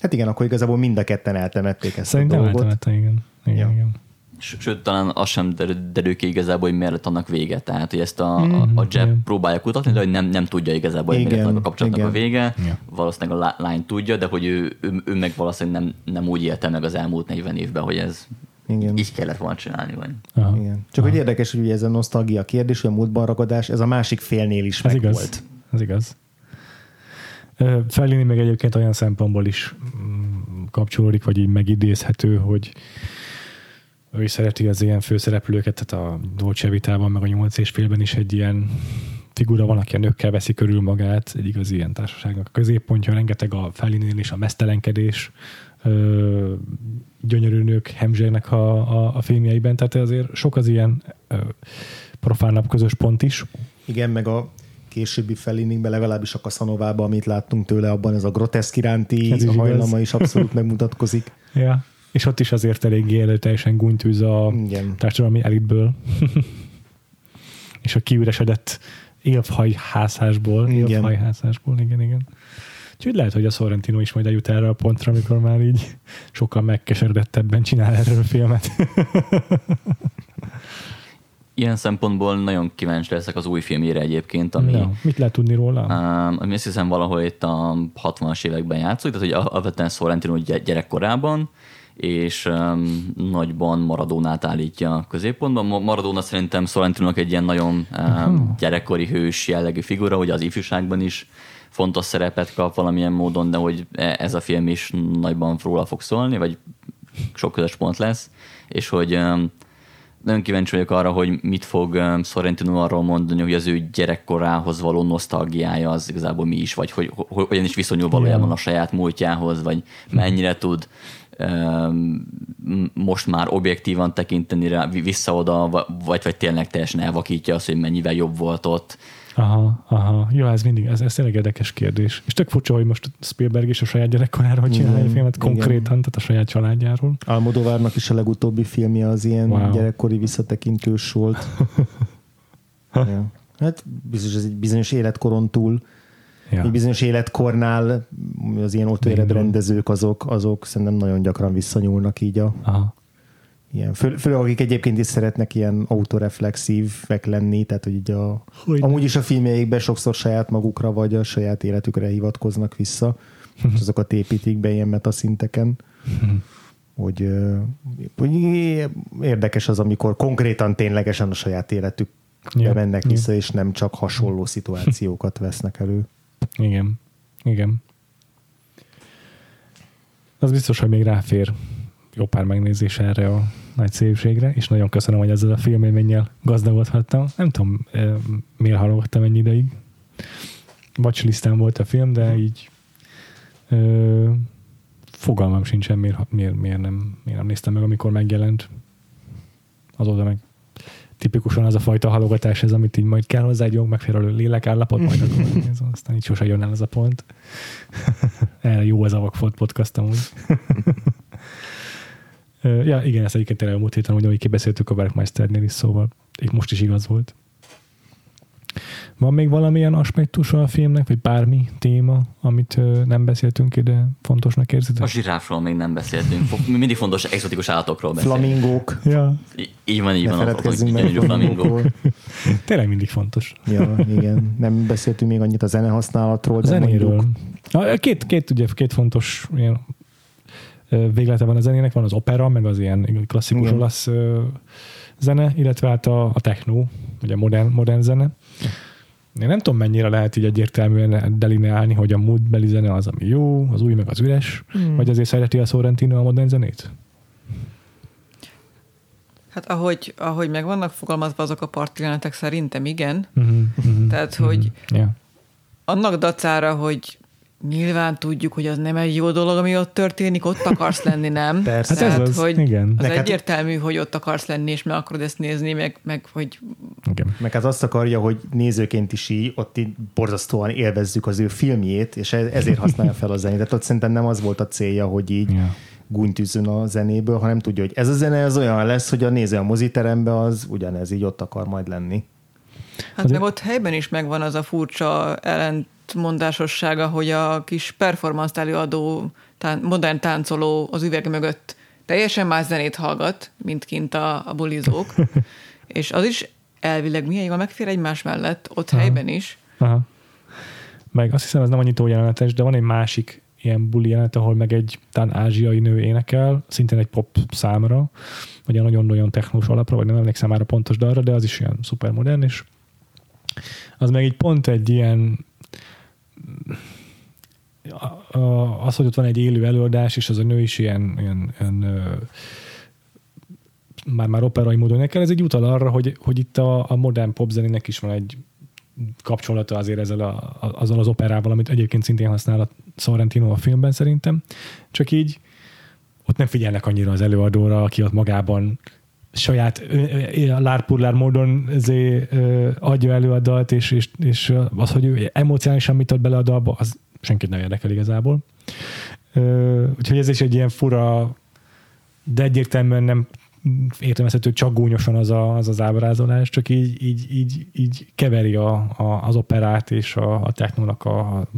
Hát igen, akkor igazából mind a ketten eltemették ezt Szerintem a dolgot. eltemette, igen. Igen, Ja. igen. Sőt, talán az sem derül, derül ki igazából, hogy miért lett annak vége. Tehát, hogy ezt a, a, Mhm, a Jeb igen. próbálja kutatni, de hogy nem, nem tudja igazából, hogy miért lett annak a kapcsolatnak a igen. vége. Ja. Valószínűleg a lá- lány tudja, de hogy ő, ő, ő meg valószínűleg nem, nem úgy élte meg az elmúlt 40 évben, hogy ez Igen. így kellett volna csinálni. Vagy. Aha. Igen. Csak hogy érdekes, hogy ugye ez a nosztalgia kérdés, hogy a múltban ragadás, ez a másik félnél is Ez meg igaz. volt. Ez igaz. Fellini meg egyébként olyan szempontból is mm, kapcsolódik, vagy így megidézhető, hogy ő is szereti az ilyen főszereplőket, tehát a Dolce Vitában, meg a nyolc és félben is egy ilyen figura van, aki a nőkkel veszi körül magát, egy igazi ilyen társaságnak a középpontja, rengeteg a Fellininél is a mesztelenkedés, ö, gyönyörű nők hemzsérnek a, a, a filmjeiben, tehát azért sok az ilyen ö, profánabb közös pont is. Igen, meg a későbbi Felliningben, legalábbis a Casanovában, amit láttunk tőle, abban ez a groteszk iránti Ez is igaz. hajlama is abszolút megmutatkozik. Ja. És ott is azért eléggé erőteljesen gúnytűz a Igen. társadalmi elitből. és a kiüresedett élfhajhászásból. Igen. Élfhajhászásból, igen, igen. Úgyhogy lehet, hogy a Sorrentino is majd eljut erre a pontra, amikor már így sokkal megkeseredettebben csinál erről a filmet. Ilyen szempontból nagyon kíváncsi leszek az új filmjére egyébként, ami, no. Mit lehet tudni róla? Um, ami azt hiszem valahol itt a 60-as években játszik, tehát hogy alapvetően Sorrentino gy- gyerekkorában, és um, nagyban Maradónát állítja a középpontban. Ma- Maradona szerintem Sorrentinonak egy ilyen nagyon um, gyerekkori hős jellegű figura, hogy az ifjúságban is fontos szerepet kap valamilyen módon, de hogy e- ez a film is nagyban róla fog szólni, vagy sok közös pont lesz, és hogy um, nagyon kíváncsi vagyok arra, hogy mit fog um, Sorrentino arról mondani, hogy az ő gyerekkorához való nosztalgiája az igazából mi is, vagy hogy, hogy hogyan is viszonyul valójában a saját múltjához, vagy mennyire tud most már objektívan tekinteni rá vi- vissza oda, va- vagy, vagy tényleg teljesen elvakítja azt, hogy mennyivel jobb volt ott. Aha, aha. Jó, ez mindig, ez, ez tényleg érdekes kérdés. És tök furcsa, hogy most Spielberg is a saját gyerekkoráról csinálja Igen, a filmet, igen. konkrétan, tehát a saját családjáról. Almodovárnak is a legutóbbi filmje az ilyen wow. gyerekkori visszatekintős volt. ja. Hát biztos ez egy bizonyos életkoron túl, Ja. egy bizonyos életkornál az ilyen rendezők azok, azok szerintem nagyon gyakran visszanyúlnak így a Aha. ilyen, fő, főleg akik egyébként is szeretnek ilyen autoreflexívek lenni, tehát hogy így a, Hogy amúgy is a filmjeikben sokszor saját magukra vagy a saját életükre hivatkoznak vissza, és azokat építik be ilyen metaszinteken, hogy, hogy érdekes az, amikor konkrétan ténylegesen a saját életük Ja, mennek ja. vissza, és nem csak hasonló szituációkat vesznek elő. Igen, igen. Az biztos, hogy még ráfér jó pár megnézés erre a nagy szépségre, és nagyon köszönöm, hogy ezzel a filmélménnyel gazdagodhattam. Nem tudom, eh, miért hallgattam ennyi ideig. Watchlistán volt a film, de így ö, fogalmam sincsen, miért, miért, miért, nem, miért nem néztem meg, amikor megjelent. Azóta meg tipikusan az a fajta halogatás ez, amit így majd kell hozzá egy jó megfelelő lélekállapot, majd akkor megnézem, aztán így sose jön el ez a pont. Erre jó ez a Vakfolt podcast amúgy. Ja, igen, ezt egyébként tényleg a múlt héten ugyanúgy kibeszéltük a Werkmeisternél is, szóval így most is igaz volt. Van még valamilyen aspektusa a filmnek, vagy bármi téma, amit nem beszéltünk ide, fontosnak érzitek? A zsiráfról még nem beszéltünk. Fo- Mindig fontos exotikus állatokról beszélni. Flamingók, Ja, Í- Így van, így ne van. a- gyönyörű flamingók. tényleg mindig fontos. Ja, igen. Nem beszéltünk még annyit a zenehasználatról, A zenéről. mondjuk két, két, ugye, két fontos ilyen véglete van a zenének, van az opera, meg az ilyen klasszikus Igen. olasz zene, illetve hát a, a techno, vagy a modern, modern zene. Én nem tudom, mennyire lehet így egyértelműen delineálni, hogy a múltbeli zene az, ami jó, az új meg az üres, hmm. vagy azért szereti a Sorrentino a modern zenét? Hát ahogy, ahogy meg vannak fogalmazva azok a partjelenetek, szerintem igen. Uh-huh, Tehát, hogy Yeah. annak dacára, hogy nyilván tudjuk, hogy az nem egy jó dolog, ami ott történik, ott akarsz lenni, nem? Persze. Hát ez Tehát, az, hogy igen. Az hát- egyértelmű, hogy ott akarsz lenni, és meg akarod ezt nézni, meg, meg hogy Igen. Meg hát azt akarja, hogy nézőként is így, ott így borzasztóan élvezzük az ő filmjét, és e- ezért használja fel a zenét. Tehát ott szerintem nem az volt a célja, hogy így Ja. gúnytűzön a zenéből, hanem tudja, hogy ez a zene az olyan lesz, hogy a néző a moziterembe az ugyanez így ott akar majd lenni. Hát Azért- meg ott helyben is megvan az a furcsa ellentmondásossága, hogy a kis performance előadó, tán- modern táncoló az üveg mögött teljesen más zenét hallgat, mint kint a, a bulizók, és az is elvileg milyen jól megfér egymás mellett, ott Aha. helyben is. Aha. Meg azt hiszem, ez nem annyit jelenetes, de van egy másik ilyen buli jelenet, ahol meg egy talán ázsiai nő énekel, szintén egy pop számra, vagy nagyon-nagyon technós alapra, vagy nem emlékszem már a pontos dalra, de az is ilyen szuper modern, és az meg így pont egy ilyen az, hogy ott van egy élő előadás, és az a nő is ilyen, ilyen, ilyen már, már operai módon nekel, ez egy utal arra, hogy, hogy itt a, a modern popzenének is van egy kapcsolata azért ezzel a, azzal az operával, amit egyébként szintén használ a Sorrentino a filmben szerintem. Csak így ott nem figyelnek annyira az előadóra, aki ott magában saját lárpurlár módon ezé, adja elő a dalt, és, és, és az, hogy ő emocionálisan mit ad bele a dalba, az senkit nem érdekel igazából. Úgyhogy ez is egy ilyen fura, de egyértelműen nem értelmezhető csak gúnyosan az, a, az az ábrázolás, csak így, így, így, így keveri a, a, az operát és a, a technónak a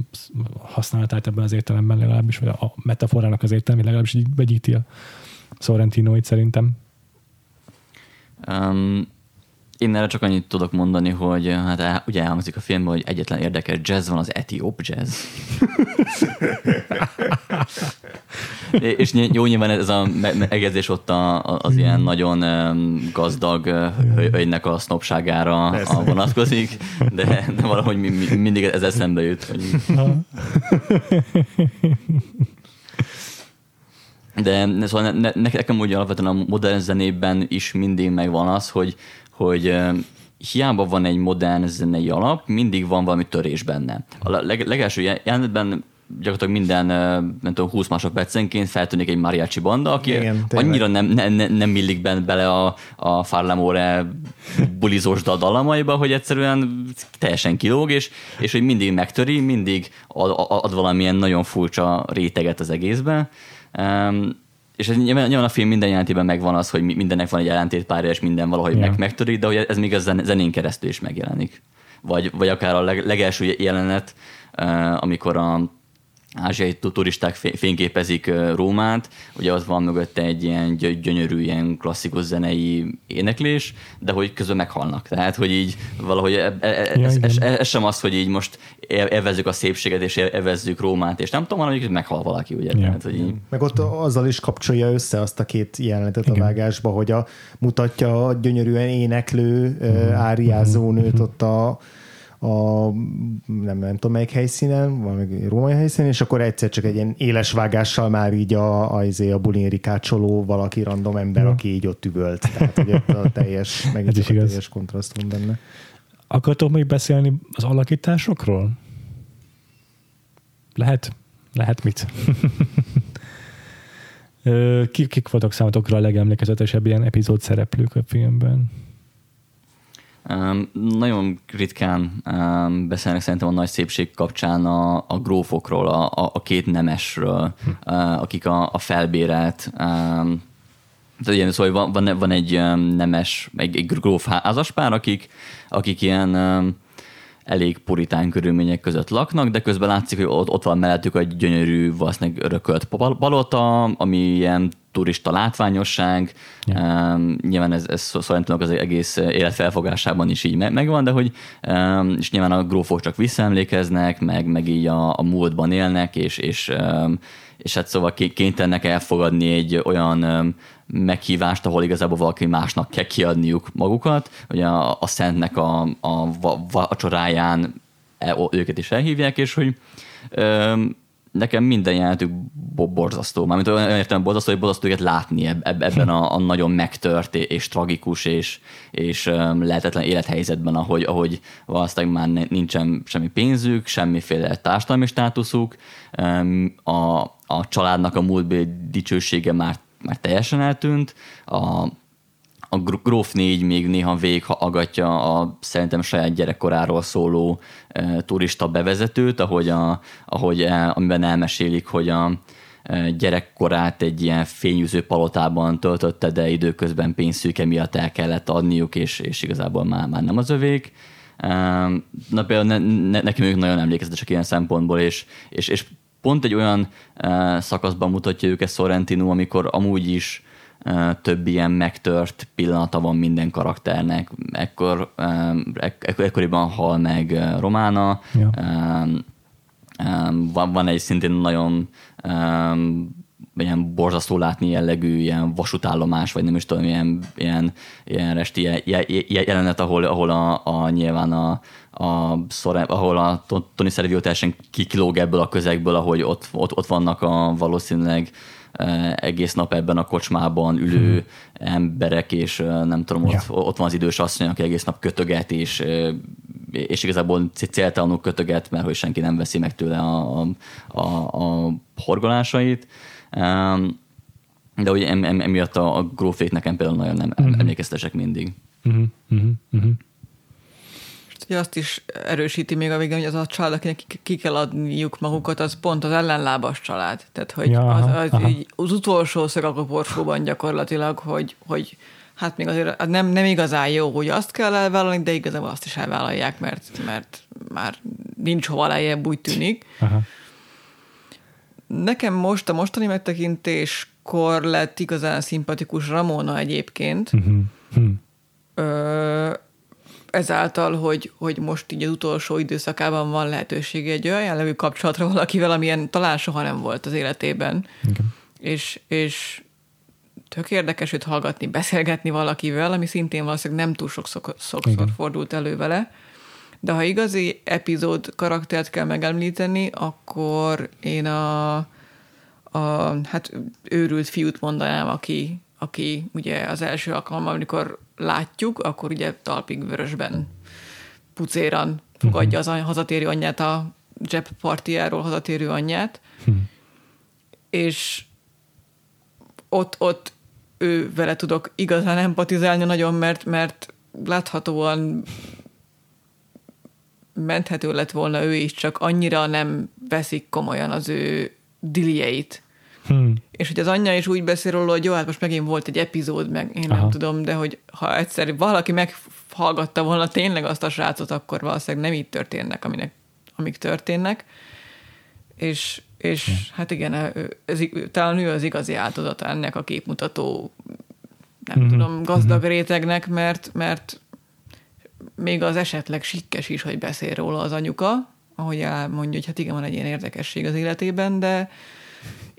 használatát ebben az értelemben legalábbis, vagy a metaforának az értelmét legalábbis így vegyíti a Sorrentinoit szerintem. Um, én erre csak annyit tudok mondani, hogy hát ugye elhangzik a filmben, hogy egyetlen érdekes jazz van, az etióp jazz. és jó nyilván ez a egezés ott a, az ilyen nagyon gazdag hölgynek a sznopságára a vonatkozik, de, de valahogy mindig ez eszembe jut. Hogy... De szóval ne, ne, nekem úgy alapvetően a modern zenében is mindig megvan az, hogy, hogy hiába van egy modern zenei alap, mindig van valami törés benne. A leg, legelső jelenetben gyakorlatilag minden, nem tudom, 20 másodpercenként feltűnik egy mariachi banda, aki Igen, annyira nem, ne, ne, nem illik benne bele a, a Farlamore bulizós dalamaiba, hogy egyszerűen teljesen kilóg, és, és hogy mindig megtöri, mindig ad, ad valamilyen nagyon furcsa réteget az egészbe. Um, és ez nyilván, nyilván a film minden jelentében megvan az, hogy mindennek van egy ellentétpárja, és minden valahogy yeah. meg, megtörik, de hogy ez még a zenén keresztül is megjelenik. Vagy, vagy akár a leg, legelső jelenet, uh, amikor a ázsiai turisták fényképezik Rómát, ugye az van mögötte egy ilyen gyönyörű, ilyen klasszikus zenei éneklés, de hogy közben meghalnak. Tehát, hogy így valahogy e, e, e, ez, ez, ez, sem az, hogy így most evezzük a szépséget, és evezzük Rómát, és nem tudom, hanem hogy meghal valaki, ugye? Ja. Tehát, hogy így... Meg ott azzal is kapcsolja össze azt a két jelenetet Igen. a vágásba, hogy a, mutatja a gyönyörűen éneklő, mm. áriázó nőt ott a a nem, nem tudom melyik helyszínen, valami római helyszínen, és akkor egyszer csak egy ilyen éles vágással már így a, a, izé, a bulin rikácsoló valaki random ember, hmm. aki így ott üvölt. Tehát, hogy ott a teljes, meg Ez is a teljes kontraszt van benne. Akartok még beszélni az alakításokról? Lehet? Lehet mit? kik, kik voltak számotokra a legemlékezetesebb ilyen epizód szereplők a filmben? Um, nagyon ritkán um, beszélnek szerintem a nagy szépség kapcsán a, a grófokról, a, a, a két nemesről, hm. uh, akik a, a felbérelt um, tehát ilyen, szóval van, van, van egy um, nemes, egy, egy gróf házaspár, akik, akik ilyen um, elég puritán körülmények között laknak, de közben látszik, hogy ott, ott van mellettük egy gyönyörű, valószínűleg örökölt palota, ami ilyen turista látványosság. Yeah. Um, nyilván ez, ez szóval az egész életfelfogásában is így megvan, de hogy um, és nyilván a grófok csak visszaemlékeznek, meg, meg így a, a múltban élnek, és, és, um, és hát szóval kénytelenek elfogadni egy olyan um, meghívást, ahol igazából valaki másnak kell kiadniuk magukat. Ugye a, a Szentnek a, a vacsoráján e, őket is elhívják, és hogy um, nekem minden jelentük borzasztó. Mármint olyan értem borzasztó, hogy borzasztó őket látni ebben a, a nagyon megtört és tragikus és, és lehetetlen élethelyzetben, ahogy, ahogy valószínűleg már nincsen semmi pénzük, semmiféle társadalmi státuszuk, a, a családnak a múltbéli dicsősége már, már teljesen eltűnt, a, a Gróf 4 még néha végighallgatja a szerintem saját gyerekkoráról szóló e, turista bevezetőt, ahogy, a, ahogy e, amiben elmesélik, hogy a e, gyerekkorát egy ilyen fényűző palotában töltötte, de időközben pénzszűke miatt el kellett adniuk, és, és igazából már, már nem az övék. E, na például ne, ne, nekem ők nagyon emlékezetesek ilyen szempontból, és, és, és pont egy olyan e, szakaszban mutatja őket Sorrentino, amikor amúgy is több ilyen megtört pillanata van minden karakternek. Ekkor, ek- ekkoriban hal meg Romána, ja. Van, van egy szintén nagyon ilyen borzasztó látni jellegű ilyen vasútállomás, vagy nem is tudom, ilyen, ilyen, ilyen resti jelenet, ahol, ahol a, a nyilván a, a szore, ahol a Tony Sergio teljesen kikilóg ebből a közegből, ahogy ott, ott, ott vannak a valószínűleg egész nap ebben a kocsmában ülő hmm. emberek, és nem tudom, ott, ja. ott van az idős asszony, aki egész nap kötöget, és, és igazából céltalanul kötöget, mert hogy senki nem veszi meg tőle a, a, a horgolásait. De ugye emiatt a, a grófék nekem például nagyon nem uh-huh. emlékeztesek mindig. Uh-huh. Uh-huh. Ugye azt is erősíti még a végén, hogy az a család, akinek ki kell adniuk magukat, az pont az ellenlábas család. Tehát, hogy ja, az, az, így, az utolsó szög a koporsóban gyakorlatilag, hogy, hogy hát még azért nem, nem igazán jó, hogy azt kell elvállalni, de igazából azt is elvállalják, mert, mert már nincs hova lejjebb, úgy tűnik. Aha. Nekem most a mostani megtekintéskor lett igazán szimpatikus Ramona egyébként. Uh-huh. Hmm. Ö, ezáltal, hogy, hogy most így az utolsó időszakában van lehetősége egy olyan jellegű kapcsolatra valakivel, amilyen talán soha nem volt az életében. Okay. És, és tök érdekes őt hallgatni, beszélgetni valakivel, ami szintén valószínűleg nem túl sokszor, sokszor fordult elő vele. De ha igazi epizód karaktert kell megemlíteni, akkor én a, a hát őrült fiút mondanám, aki, aki ugye az első alkalommal, amikor látjuk, akkor ugye talpig vörösben pucéran fogadja az hazatérő anyját, a Jeb partiáról hazatérő anyját, hm. és ott, ott ő vele tudok igazán empatizálni nagyon, mert, mert láthatóan menthető lett volna ő is, csak annyira nem veszik komolyan az ő dilieit. Hmm. És hogy az anyja is úgy beszél róla, hogy jó, hát most megint volt egy epizód, meg én Aha. nem tudom, de hogy ha egyszer valaki meghallgatta volna tényleg azt a srácot, akkor valószínűleg nem így történnek, aminek, amik történnek. És, és hmm. hát igen, ez, talán ő az igazi áldozata ennek a képmutató, nem hmm. tudom, gazdag hmm. rétegnek, mert, mert még az esetleg sikkes is, hogy beszél róla az anyuka, ahogy elmondja, hogy hát igen, van egy ilyen érdekesség az életében, de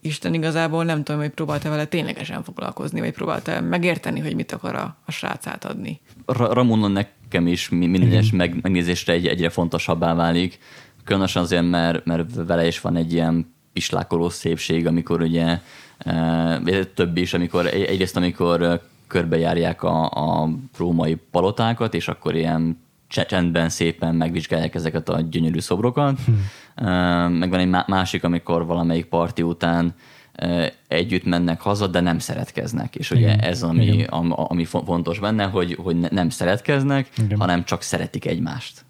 Isten igazából nem tudom, hogy próbálta vele ténylegesen foglalkozni, vagy próbálta megérteni, hogy mit akar a, a srác átadni. Ra- Ramona nekem is minden egyes meg, megnézésre egy, egyre fontosabbá válik. Különösen azért, mert, mert vele is van egy ilyen pislákoló szépség, amikor ugye e, több is, amikor egyrészt amikor körbejárják a, a római palotákat, és akkor ilyen csendben szépen megvizsgálják ezeket a gyönyörű szobrokat. Hmm. Meg van egy másik, amikor valamelyik parti után együtt mennek haza, de nem szeretkeznek. És ugye Igen. ez, ami, ami fontos benne, hogy, hogy nem szeretkeznek, Igen. hanem csak szeretik egymást.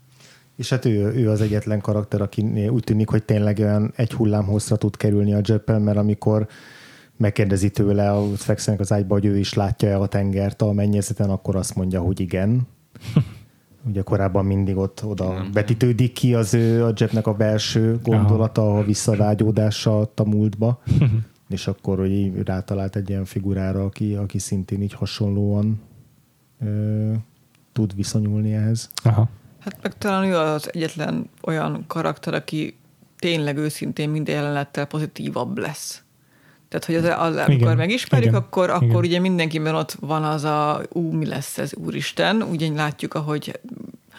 És hát ő, ő az egyetlen karakter, aki úgy tűnik, hogy tényleg olyan egy hullám hosszra tud kerülni a Jeppel, mert amikor megkérdezi tőle, ott fekszenek az ágyba, hogy ő is látja-e a tengert a mennyezeten, akkor azt mondja, hogy igen. Ugye korábban mindig ott oda nem, betítődik ki az ő, a Jeffnek a belső gondolata, a visszavágyódása a múltba, és akkor hogy rátalált egy ilyen figurára, aki, aki szintén így hasonlóan ö, tud viszonyulni ehhez. Aha. Hát meg talán ő az egyetlen olyan karakter, aki tényleg őszintén minden jelenettel pozitívabb lesz. Tehát, hogy az, az, amikor igen, megismerjük, igen, akkor, akkor igen. ugye mindenkiben ott van az a, ú, mi lesz ez, úristen. Ugye látjuk, ahogy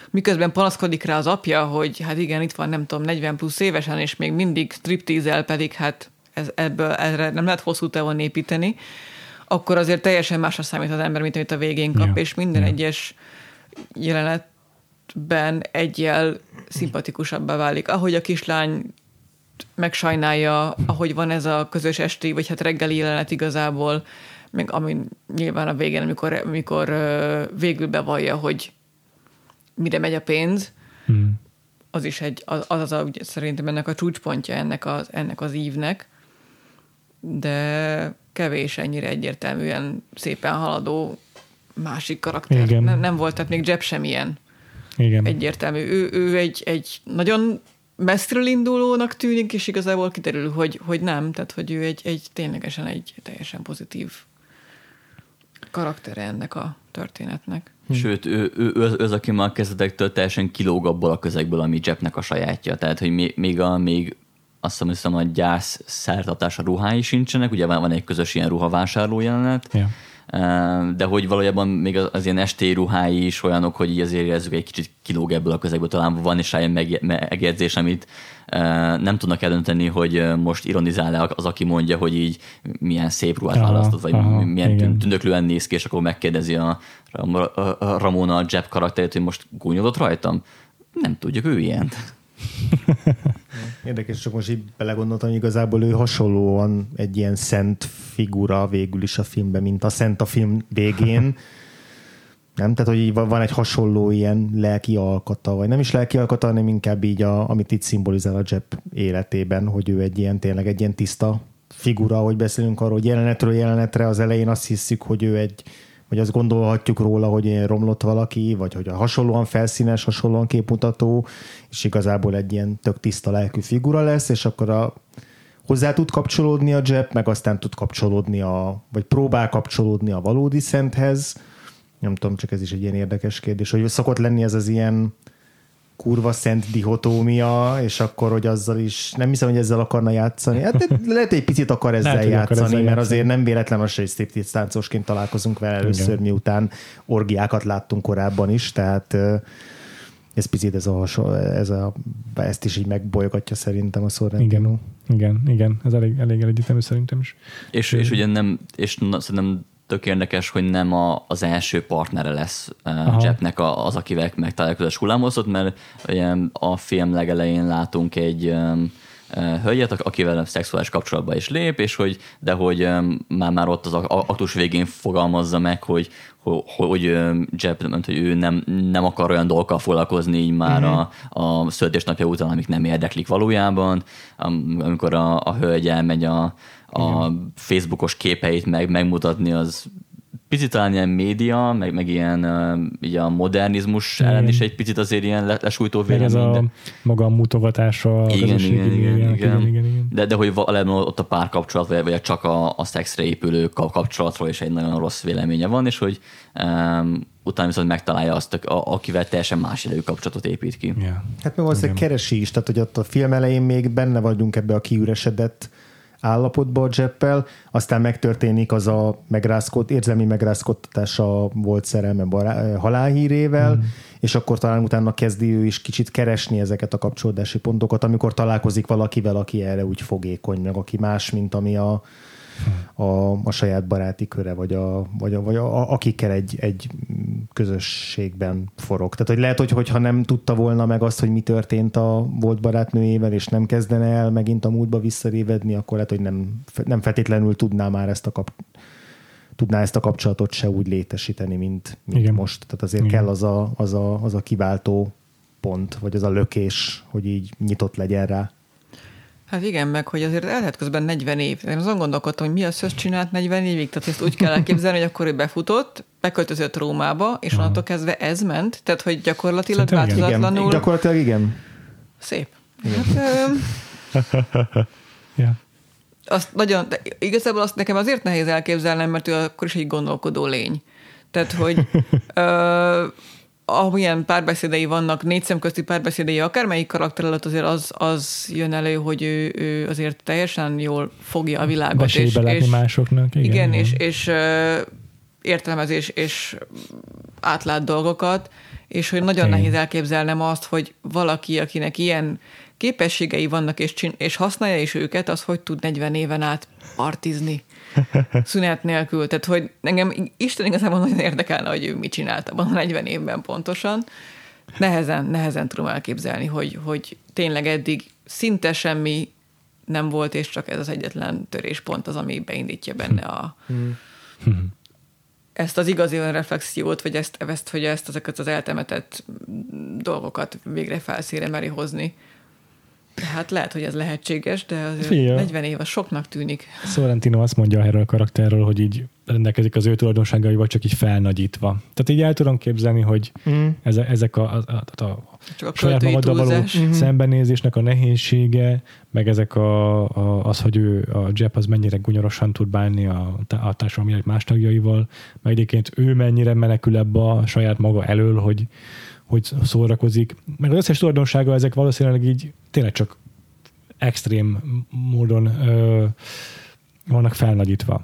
miközben panaszkodik rá az apja, hogy hát igen, itt van nem tudom, 40 plusz évesen, és még mindig striptízel, pedig hát ez, ebből erre nem lehet hosszú távon építeni, akkor azért teljesen másra számít az ember, mint amit a végén kap, ja, és minden ja. egyes jelenetben egyel szimpatikusabbá válik. Ahogy a kislány megsajnálja, ahogy van ez a közös esti, vagy hát reggeli jelenet igazából, meg ami nyilván a végén, amikor, amikor végül bevallja, hogy mire megy a pénz, hmm. az is egy, az az, a, ugye, szerintem ennek a csúcspontja ennek az, ennek az ívnek, de kevés ennyire egyértelműen szépen haladó másik karakter. Igen. Nem, nem volt, tehát még Jeb sem ilyen Igen. egyértelmű. Ő, ő egy, egy nagyon messziről indulónak tűnik, és igazából kiderül, hogy, hogy nem, tehát hogy ő egy, egy ténylegesen egy teljesen pozitív karaktere ennek a történetnek. Hm. Sőt, ő, ő, ő, az, aki már kezdetektől teljesen kilóg abból a közegből, ami Jeppnek a sajátja. Tehát, hogy még, a, még azt hiszem, a gyász szertartása ruhái sincsenek, ugye van, van egy közös ilyen ruhavásárló jelenet, Ja. De hogy valójában még az, az ilyen estély ruhái is olyanok, hogy így azért érezzük egy kicsit kilóg ebből a közegből, talán van is rá ilyen meg, megjegyzés, amit nem tudnak eldönteni, hogy most ironizál-e az, aki mondja, hogy így milyen szép ruhát Aha, választott, vagy aha, milyen igen. tündöklően néz ki, és akkor megkérdezi a, a, a Ramona a Jeb karakterét, hogy most gúnyolott rajtam. Nem tudjuk, ő ilyen. Érdekes, csak most így belegondoltam, hogy igazából ő hasonlóan egy ilyen szent figura végül is a filmben, mint a szent a film végén. Nem? Tehát, hogy van egy hasonló ilyen lelki alkata, vagy nem is lelki alkata, hanem inkább így, a, amit itt szimbolizál a Jeb életében, hogy ő egy ilyen, tényleg egy ilyen tiszta figura, hogy beszélünk arról, hogy jelenetről jelenetre az elején azt hiszük, hogy ő egy, vagy azt gondolhatjuk róla, hogy ilyen romlott valaki, vagy hogy a hasonlóan felszínes, hasonlóan képmutató, és igazából egy ilyen tök tiszta lelkű figura lesz, és akkor a, hozzá tud kapcsolódni a Jeb, meg aztán tud kapcsolódni a, vagy próbál kapcsolódni a valódi szenthez. Nem tudom, csak ez is egy ilyen érdekes kérdés, hogy szokott lenni ez az ilyen kurva szent dihotómia, és akkor, hogy azzal is, nem hiszem, hogy ezzel akarna játszani. Hát lehet egy picit akar ezzel Lehet, hogy akar játszani, ezzel mert játszani. azért nem véletlen az, hogy striptease táncosként találkozunk vele először, Igen. miután orgiákat láttunk korábban is, tehát ez picit ez a, hasonló- ez a ezt is így megbolygatja szerintem a Sorrentino. Igen, igen, igen, ez elég, elég egyértelmű szerintem is. És, és ugye nem, és na, szerintem tök érdekes, hogy nem a, az első partnere lesz Aha. Jepnek a, az, akivel megtalálja közös mert ugye a film legelején látunk egy um, hölgyet, ak- akivel szexuális kapcsolatba is lép, és hogy, de hogy már, már ott az ak- aktus végén fogalmazza meg, hogy, hogy, hogy Jeb, hogy ő nem, nem akar olyan dolgokkal foglalkozni így már Mhm. a, a születésnapja után, amik nem érdeklik valójában, Am- amikor a, a hölgy elmegy a, a Facebookos képeit meg megmutatni, az picit talán ilyen média, meg, meg ilyen így a modernizmus Igen. ellen is egy picit azért ilyen le- lesújtó Meg ez vélemény. a de- maga a mutogatása, a igen, igen, igen, igen, igen, igen, igen. De, de hogy valami ott a párkapcsolat, vagy, vagy csak a, a szexre épülő ka- kapcsolatról is egy nagyon rossz véleménye van, és hogy um, utána viszont megtalálja azt, a, akivel teljesen más idejű kapcsolatot épít ki. Ja. Hát meg valószínűleg keresi is, tehát hogy ott a film elején még benne vagyunk ebbe a kiüresedett állapotba a Jeppel, aztán megtörténik az a megrázkod, érzelmi megrázkodtatása volt szerelme bará- halálhírével, mm. és akkor talán utána kezdi ő is kicsit keresni ezeket a kapcsolódási pontokat, amikor találkozik valakivel, aki erre úgy fogékony, meg aki más, mint ami a, a, a saját baráti köre, vagy, a, vagy, a, vagy a, akikkel egy, egy közösségben forog. Tehát, hogy lehet, hogy hogyha nem tudta volna meg azt, hogy mi történt a volt barátnőjével, és nem kezdene el megint a múltba visszarévedni, akkor lehet, hogy nem, nem feltétlenül tudná már ezt a kap, tudná ezt a kapcsolatot se úgy létesíteni, mint, mint Igen. most. Tehát azért Igen. kell az a, az, a, az a kiváltó pont, vagy az a lökés, hogy így nyitott legyen rá. Hát igen, meg hogy azért elhet közben 40 év. Én azon gondolkodtam, hogy mi az, hogy csinált 40 évig. Tehát ezt úgy kell elképzelni, hogy akkor ő befutott, beköltözött Rómába, és onnantól kezdve ez ment. Tehát, hogy gyakorlatilag Szerintem igen. Igen, változatlanul... gyakorlatilag igen. Szép. Hát, ö, Ja. azt nagyon, de igazából azt nekem azért nehéz elképzelnem, mert ő akkor is egy gondolkodó lény. Tehát, hogy ö, amilyen párbeszédei vannak, négy szem közti párbeszédei, akármelyik karakter előtt azért az, az jön elő, hogy ő, ő azért teljesen jól fogja a világot. Besélybe látni másoknak. Igen, igen, igen. és, és ö, értelmezés és átlát dolgokat, és hogy nagyon Igen. nehéz elképzelnem azt, hogy valaki, akinek ilyen képességei vannak, és, csin- és használja is őket, az hogy tud 40 éven át partizni szünet nélkül. Tehát, hogy engem Isten igazából nagyon érdekelne, hogy ő mit csinált abban a 40 évben pontosan. Nehezen, nehezen tudom elképzelni, hogy, hogy tényleg eddig szinte semmi nem volt, és csak ez az egyetlen töréspont az, ami beindítja benne a, ezt az igazi önreflexiót, vagy ezt, ezt, hogy ezt ezeket az eltemetett dolgokat végre felszíre meri hozni. Hát lehet, hogy ez lehetséges, de Figyelj. 40 év az soknak tűnik. Sorrentino azt mondja erről a karakterről, hogy így rendelkezik az ő tulajdonságaival, csak így felnagyítva. Tehát így el tudom képzelni, hogy Mm. eze- ezek a, a, a, a Csak a saját magaddal való mm-hmm. szembenézésnek a nehézsége, meg ezek a, a, az, hogy ő, a Jep az mennyire gunyorosan tud bánni a, a társadalom más tagjaival, meg egyébként ő mennyire menekül ebbe a saját maga elől, hogy, hogy szórakozik. Meg az összes tulajdonsága ezek valószínűleg így tényleg csak extrém módon ö, vannak felnagyítva.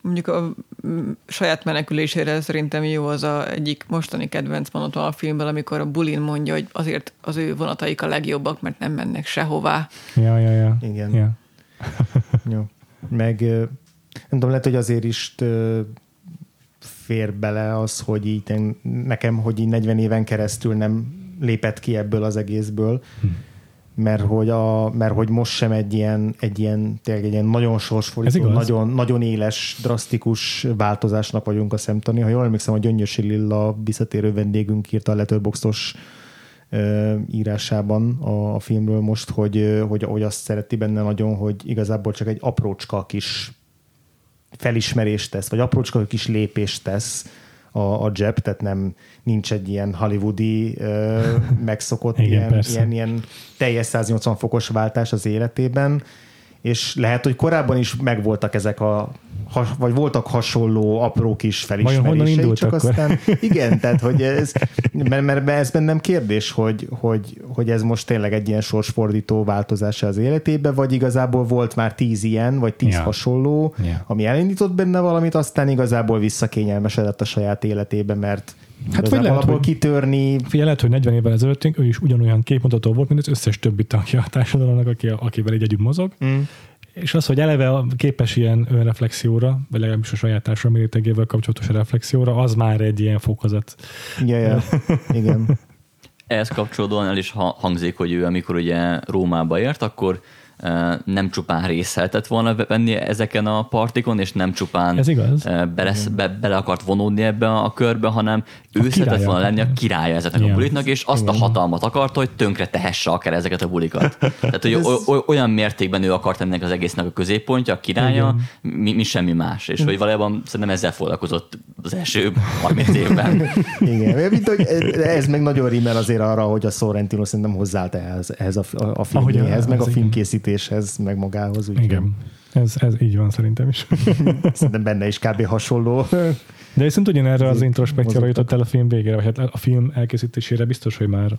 Mondjuk a mm, saját menekülésére szerintem jó az a egyik mostani kedvenc mondatom a filmben, amikor a bulin mondja, hogy azért az ő vonataik a legjobbak, mert nem mennek sehová. Ja, ja, ja. Igen. ja. Jó. Meg nem tudom, lehet, hogy azért is fér bele az, hogy így én- nekem, hogy így 40 éven keresztül nem lépett ki ebből az egészből, mert hogy, a, mert hogy most sem egy ilyen, egy ilyen, tényleg egy ilyen nagyon sorsfordító, nagyon, nagyon éles, drasztikus változásnak vagyunk a szemtani. Ha jól emlékszem, a Gyöngyösi Lilla visszatérő vendégünk írta a Letterboxdos írásában a, a filmről most, hogy, hogy, hogy azt szereti benne nagyon, hogy igazából csak egy aprócska kis felismerést tesz, vagy aprócska kis lépést tesz a, a Jeb, tehát nem nincs egy ilyen hollywoodi ö, megszokott Igen, ilyen, persze. ilyen, ilyen teljes 180 fokos váltás az életében, és lehet, hogy korábban is megvoltak ezek a has, vagy voltak hasonló apró kis honnan felismerései, indult csak akkor? aztán igen, tehát hogy ez, mert, mert ez bennem kérdés, hogy, hogy, hogy ez most tényleg egy ilyen sorsfordító változása az életébe, vagy igazából volt már tíz ilyen, vagy tíz Ja. hasonló, Ja. ami elindított benne valamit, aztán igazából visszakényelmesedett a saját életébe, mert vagy hát lehet, alapból hogy- kitörni, Figyelj, lehet, hogy 40 évvel ezelőttünk ő is ugyanolyan képmutató volt, mint az összes többi tagja a társadalomnak, aki, akivel így együtt mozog. Mm. És az, hogy eleve a- képes ilyen önreflexióra, vagy legalábbis a saját társadalmi rétegével kapcsolatos reflexióra, az már egy ilyen fokozat. ja, ja. igen. Ehhez kapcsolódóan el is ha- hangzik, hogy ő amikor ugye Rómába ért, akkor nem csupán részt lehetett volna venni ezeken a partikon, és nem csupán Ez igaz. bele, be, bele akart vonódni ebbe a körbe, hanem ő szeretett volna lenni a királya ezeknek Igen. a buliknak, és azt a hatalmat akarta, hogy tönkre tehesse akár ezeket a bulikat. Tehát, hogy Ez- olyan mértékben ő akart ennek az egésznek a középpontja, a királya, mi, mi semmi más. És hogy valójában szerintem ezzel foglalkozott az első 30 évben. Igen, mint hogy ez meg nagyon rímel azért arra, hogy a Sorrentino szerintem hozzáállt ehhez, ehhez a, a, a filmjéhez, a- meg a az igen. filmkészítéshez, meg magához. Úgyhogy Igen. Ez, ez így van szerintem is. Szerintem benne is kb. hasonló. De viszont ugyanerre az introspekcióra jutott el a film végére, vagy hát a film elkészítésére biztos, hogy már,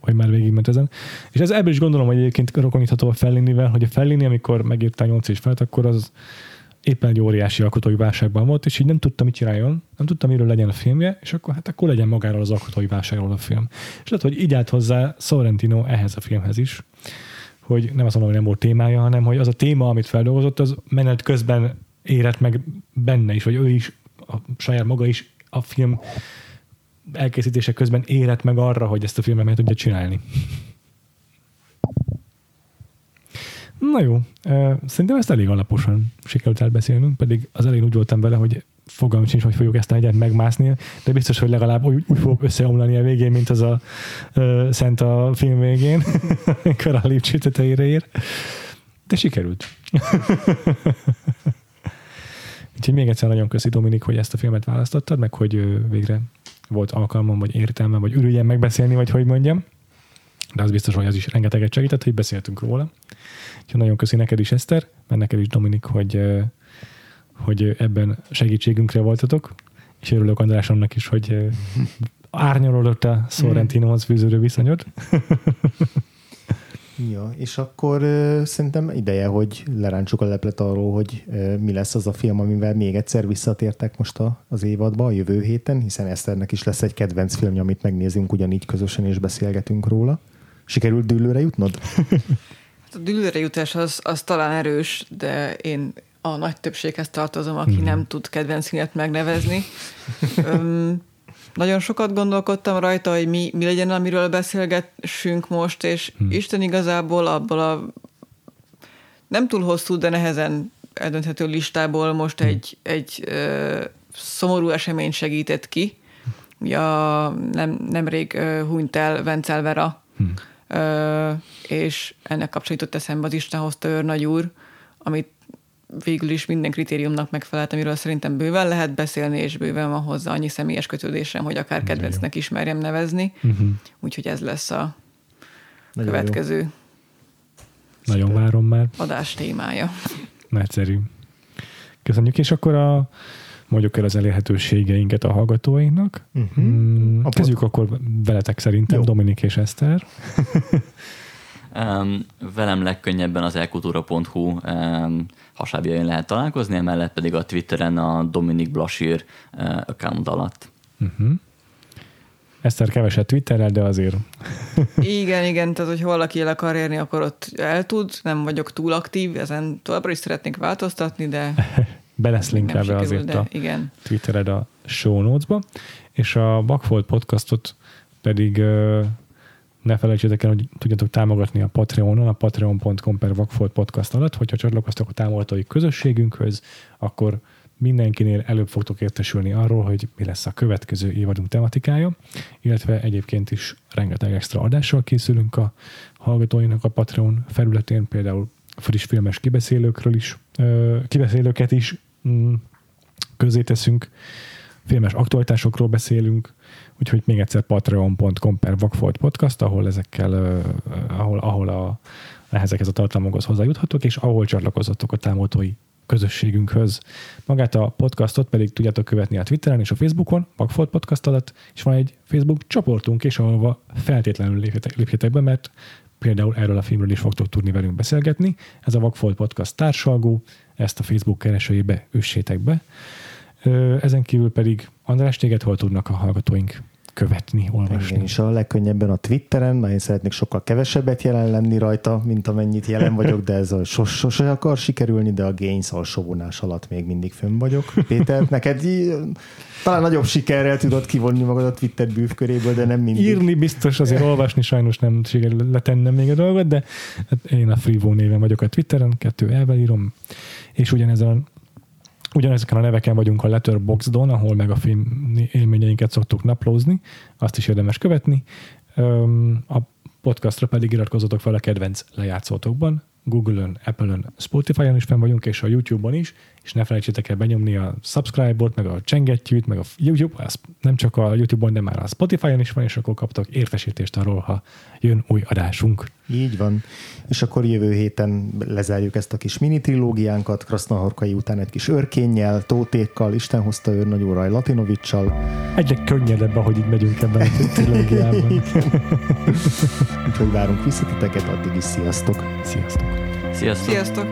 hogy már végigment ezen. És ez ebből is gondolom, hogy egyébként rokonítható a Fellinivel, hogy a Fellini, amikor megírta a 8 és felt, akkor az éppen egy óriási alkotói válságban volt, és így nem tudta, mit csináljon, nem tudta, miről legyen a filmje, és akkor hát akkor legyen magáról az alkotói válságról a film. És lehet, hogy így állt hozzá Sorrentino ehhez a filmhez is, hogy nem azt mondom, hogy nem volt témája, hanem hogy az a téma, amit feldolgozott, az menet közben érett meg benne is, vagy ő is, a saját maga is a film elkészítése közben érett meg arra, hogy ezt a filmet meg tudja csinálni. Na jó, szerintem ezt elég alaposan sikerült elbeszélnünk, pedig az elején úgy voltam vele, hogy fogalmam sincs, hogy fogjuk ezt a hegyet megmászni, de biztos, hogy legalább úgy, úgy fogok összeomlani a végén, mint az a ö, Szent a film végén, amikor a lépcső tetejére ér. De sikerült. Úgyhogy még egyszer nagyon köszi Dominik, hogy ezt a filmet választottad, meg hogy végre volt alkalmam, vagy értelme, vagy ürüljen megbeszélni, vagy hogy mondjam. De az biztos, hogy az is rengeteget segített, hogy beszéltünk róla. Úgyhogy nagyon köszi neked is, Eszter, meg neked is, Dominik, hogy, hogy ebben segítségünkre voltatok, és örülök Andrásomnak is, hogy ö, árnyalódott a Sorrentinohoz fűződő viszonyod. Ja, és akkor ö, szerintem ideje, hogy lerántsuk a leplet arról, hogy ö, mi lesz az a film, amivel még egyszer visszatértek most a, az évadba, a jövő héten, hiszen Eszternek is lesz egy kedvenc filmje, amit megnézünk ugyanígy közösen, és beszélgetünk róla. Sikerült dűlőre jutnod? Hát a dűlőre jutás az, az talán erős, de én a nagy többséghez tartozom, aki Mhm. nem tud kedvenc filmet megnevezni. Öm, nagyon sokat gondolkodtam rajta, hogy mi, mi legyen, amiről beszélgessünk most, és Mhm. Isten igazából abból a nem túl hosszú, de nehezen eldönthető listából most Mhm. egy, egy ö, szomorú esemény segített ki. Ugye a, nem, nemrég ö, hunyt el Vencel Vera, Hmm. Ö, és ennek kapcsán jutott eszembe az Isten hozta őrnagy úr, amit végül is minden kritériumnak megfelelt, amiről szerintem bőven lehet beszélni, és bőven van hozzá annyi személyes kötődésem, hogy akár kedvencnek ismerjem nevezni. Uh-huh. Úgyhogy ez lesz a Nagyon következő Nagyon várom már. adás témája. Nagyszerű. Köszönjük, és akkor a, mondjuk el az elérhetőségeinket a hallgatóinknak. jó. Uh-huh. Mm, A kezdjük akkor veletek szerintem, Jó. Dominik és Eszter. Um, velem legkönnyebben az elkultúra.hu um, hasábjain lehet találkozni, emellett pedig a Twitteren a Dominik Blasír uh, account alatt. Uh-huh. Eszter keveset Twitterrel, de azért. igen, igen, tehát hogy valaki el akar érni, akkor ott el tud, nem vagyok túl aktív, ezen továbbra is szeretnék változtatni, de Be lesz linkelve azért de a igen. Twittered a show notes-ba, és a Backfold podcastot pedig ne felejtsétek el, hogy tudjátok támogatni a Patreonon, a patreon.com per Backfold podcast alatt, hogyha csatlakoztok a támogatói közösségünkhöz, akkor mindenkinél előbb fogtok értesülni arról, hogy mi lesz a következő évadunk tematikája, illetve egyébként is rengeteg extra adással készülünk a hallgatóinak a Patreon felületén, például friss filmes kibeszélőkről is, kibeszélőket is mm, közé teszünk, filmes aktualitásokról beszélünk, úgyhogy még egyszer patreon.com per Vagfolt Podcast, ahol ezekkel, ahol, ahol a, ezekhez a tartalmakhoz hozzájuthatok, és ahol csatlakozhatok a támogatói közösségünkhöz. Magát a podcastot pedig tudjátok követni a Twitteren és a Facebookon, Vagfolt Podcast alatt, és van egy Facebook csoportunk is, ahol feltétlenül lépjetek, lépjetek be, mert például erről a filmről is fogtok tudni velünk beszélgetni. Ez a Vagfolt Podcast társalgó, ezt a Facebook keresőjébe üssétek be. Ezen kívül pedig András, téged hol tudnak a hallgatóink követni, olvasni? Én is a legkönnyebben a Twitteren, mert én szeretnék sokkal kevesebbet jelen lenni rajta, mint amennyit jelen vagyok, de ez a sos, sose akar sikerülni, de a Gains alsóvonás alatt még mindig fönn vagyok. Péter, neked talán nagyobb sikerrel tudod kivonni magad a Twitter bűvköréből, de nem mindig. Írni biztos, azért olvasni sajnos nem sikerül letennem még a dolgot, de hát én a Freevo néven vagyok a Twitteren, kettő elvel írom, és ugyanezen a Ugyanezeken a neveken vagyunk a Letterboxdon, ahol meg a film élményeinket szoktuk naplózni, azt is érdemes követni. A podcastra pedig iratkozzatok fel a kedvenc lejátszótokban, Google-ön, Apple-ön, Spotify-on is fenn vagyunk, és a YouTube-on is, és ne felejtsétek el benyomni a subscribe-ot, meg a csengettyűt, meg a YouTube, az nem csak a YouTube-on, de már a Spotify-on is van, és akkor kaptok értesítést arról, ha jön új adásunk. Így van. És akkor jövő héten lezárjuk ezt a kis mini trilógiánkat, Krasznahorkai után egy kis örkénnyel, Tótékkal, Isten hozta őr Nagy Óraj Latinovicsal. Egyre könnyedebb, ahogy így megyünk ebben a trilógiában. Úgyhogy várunk visszatiteket, addig is sziasztok! Sziasztok! Sziasztok! Sziasztok!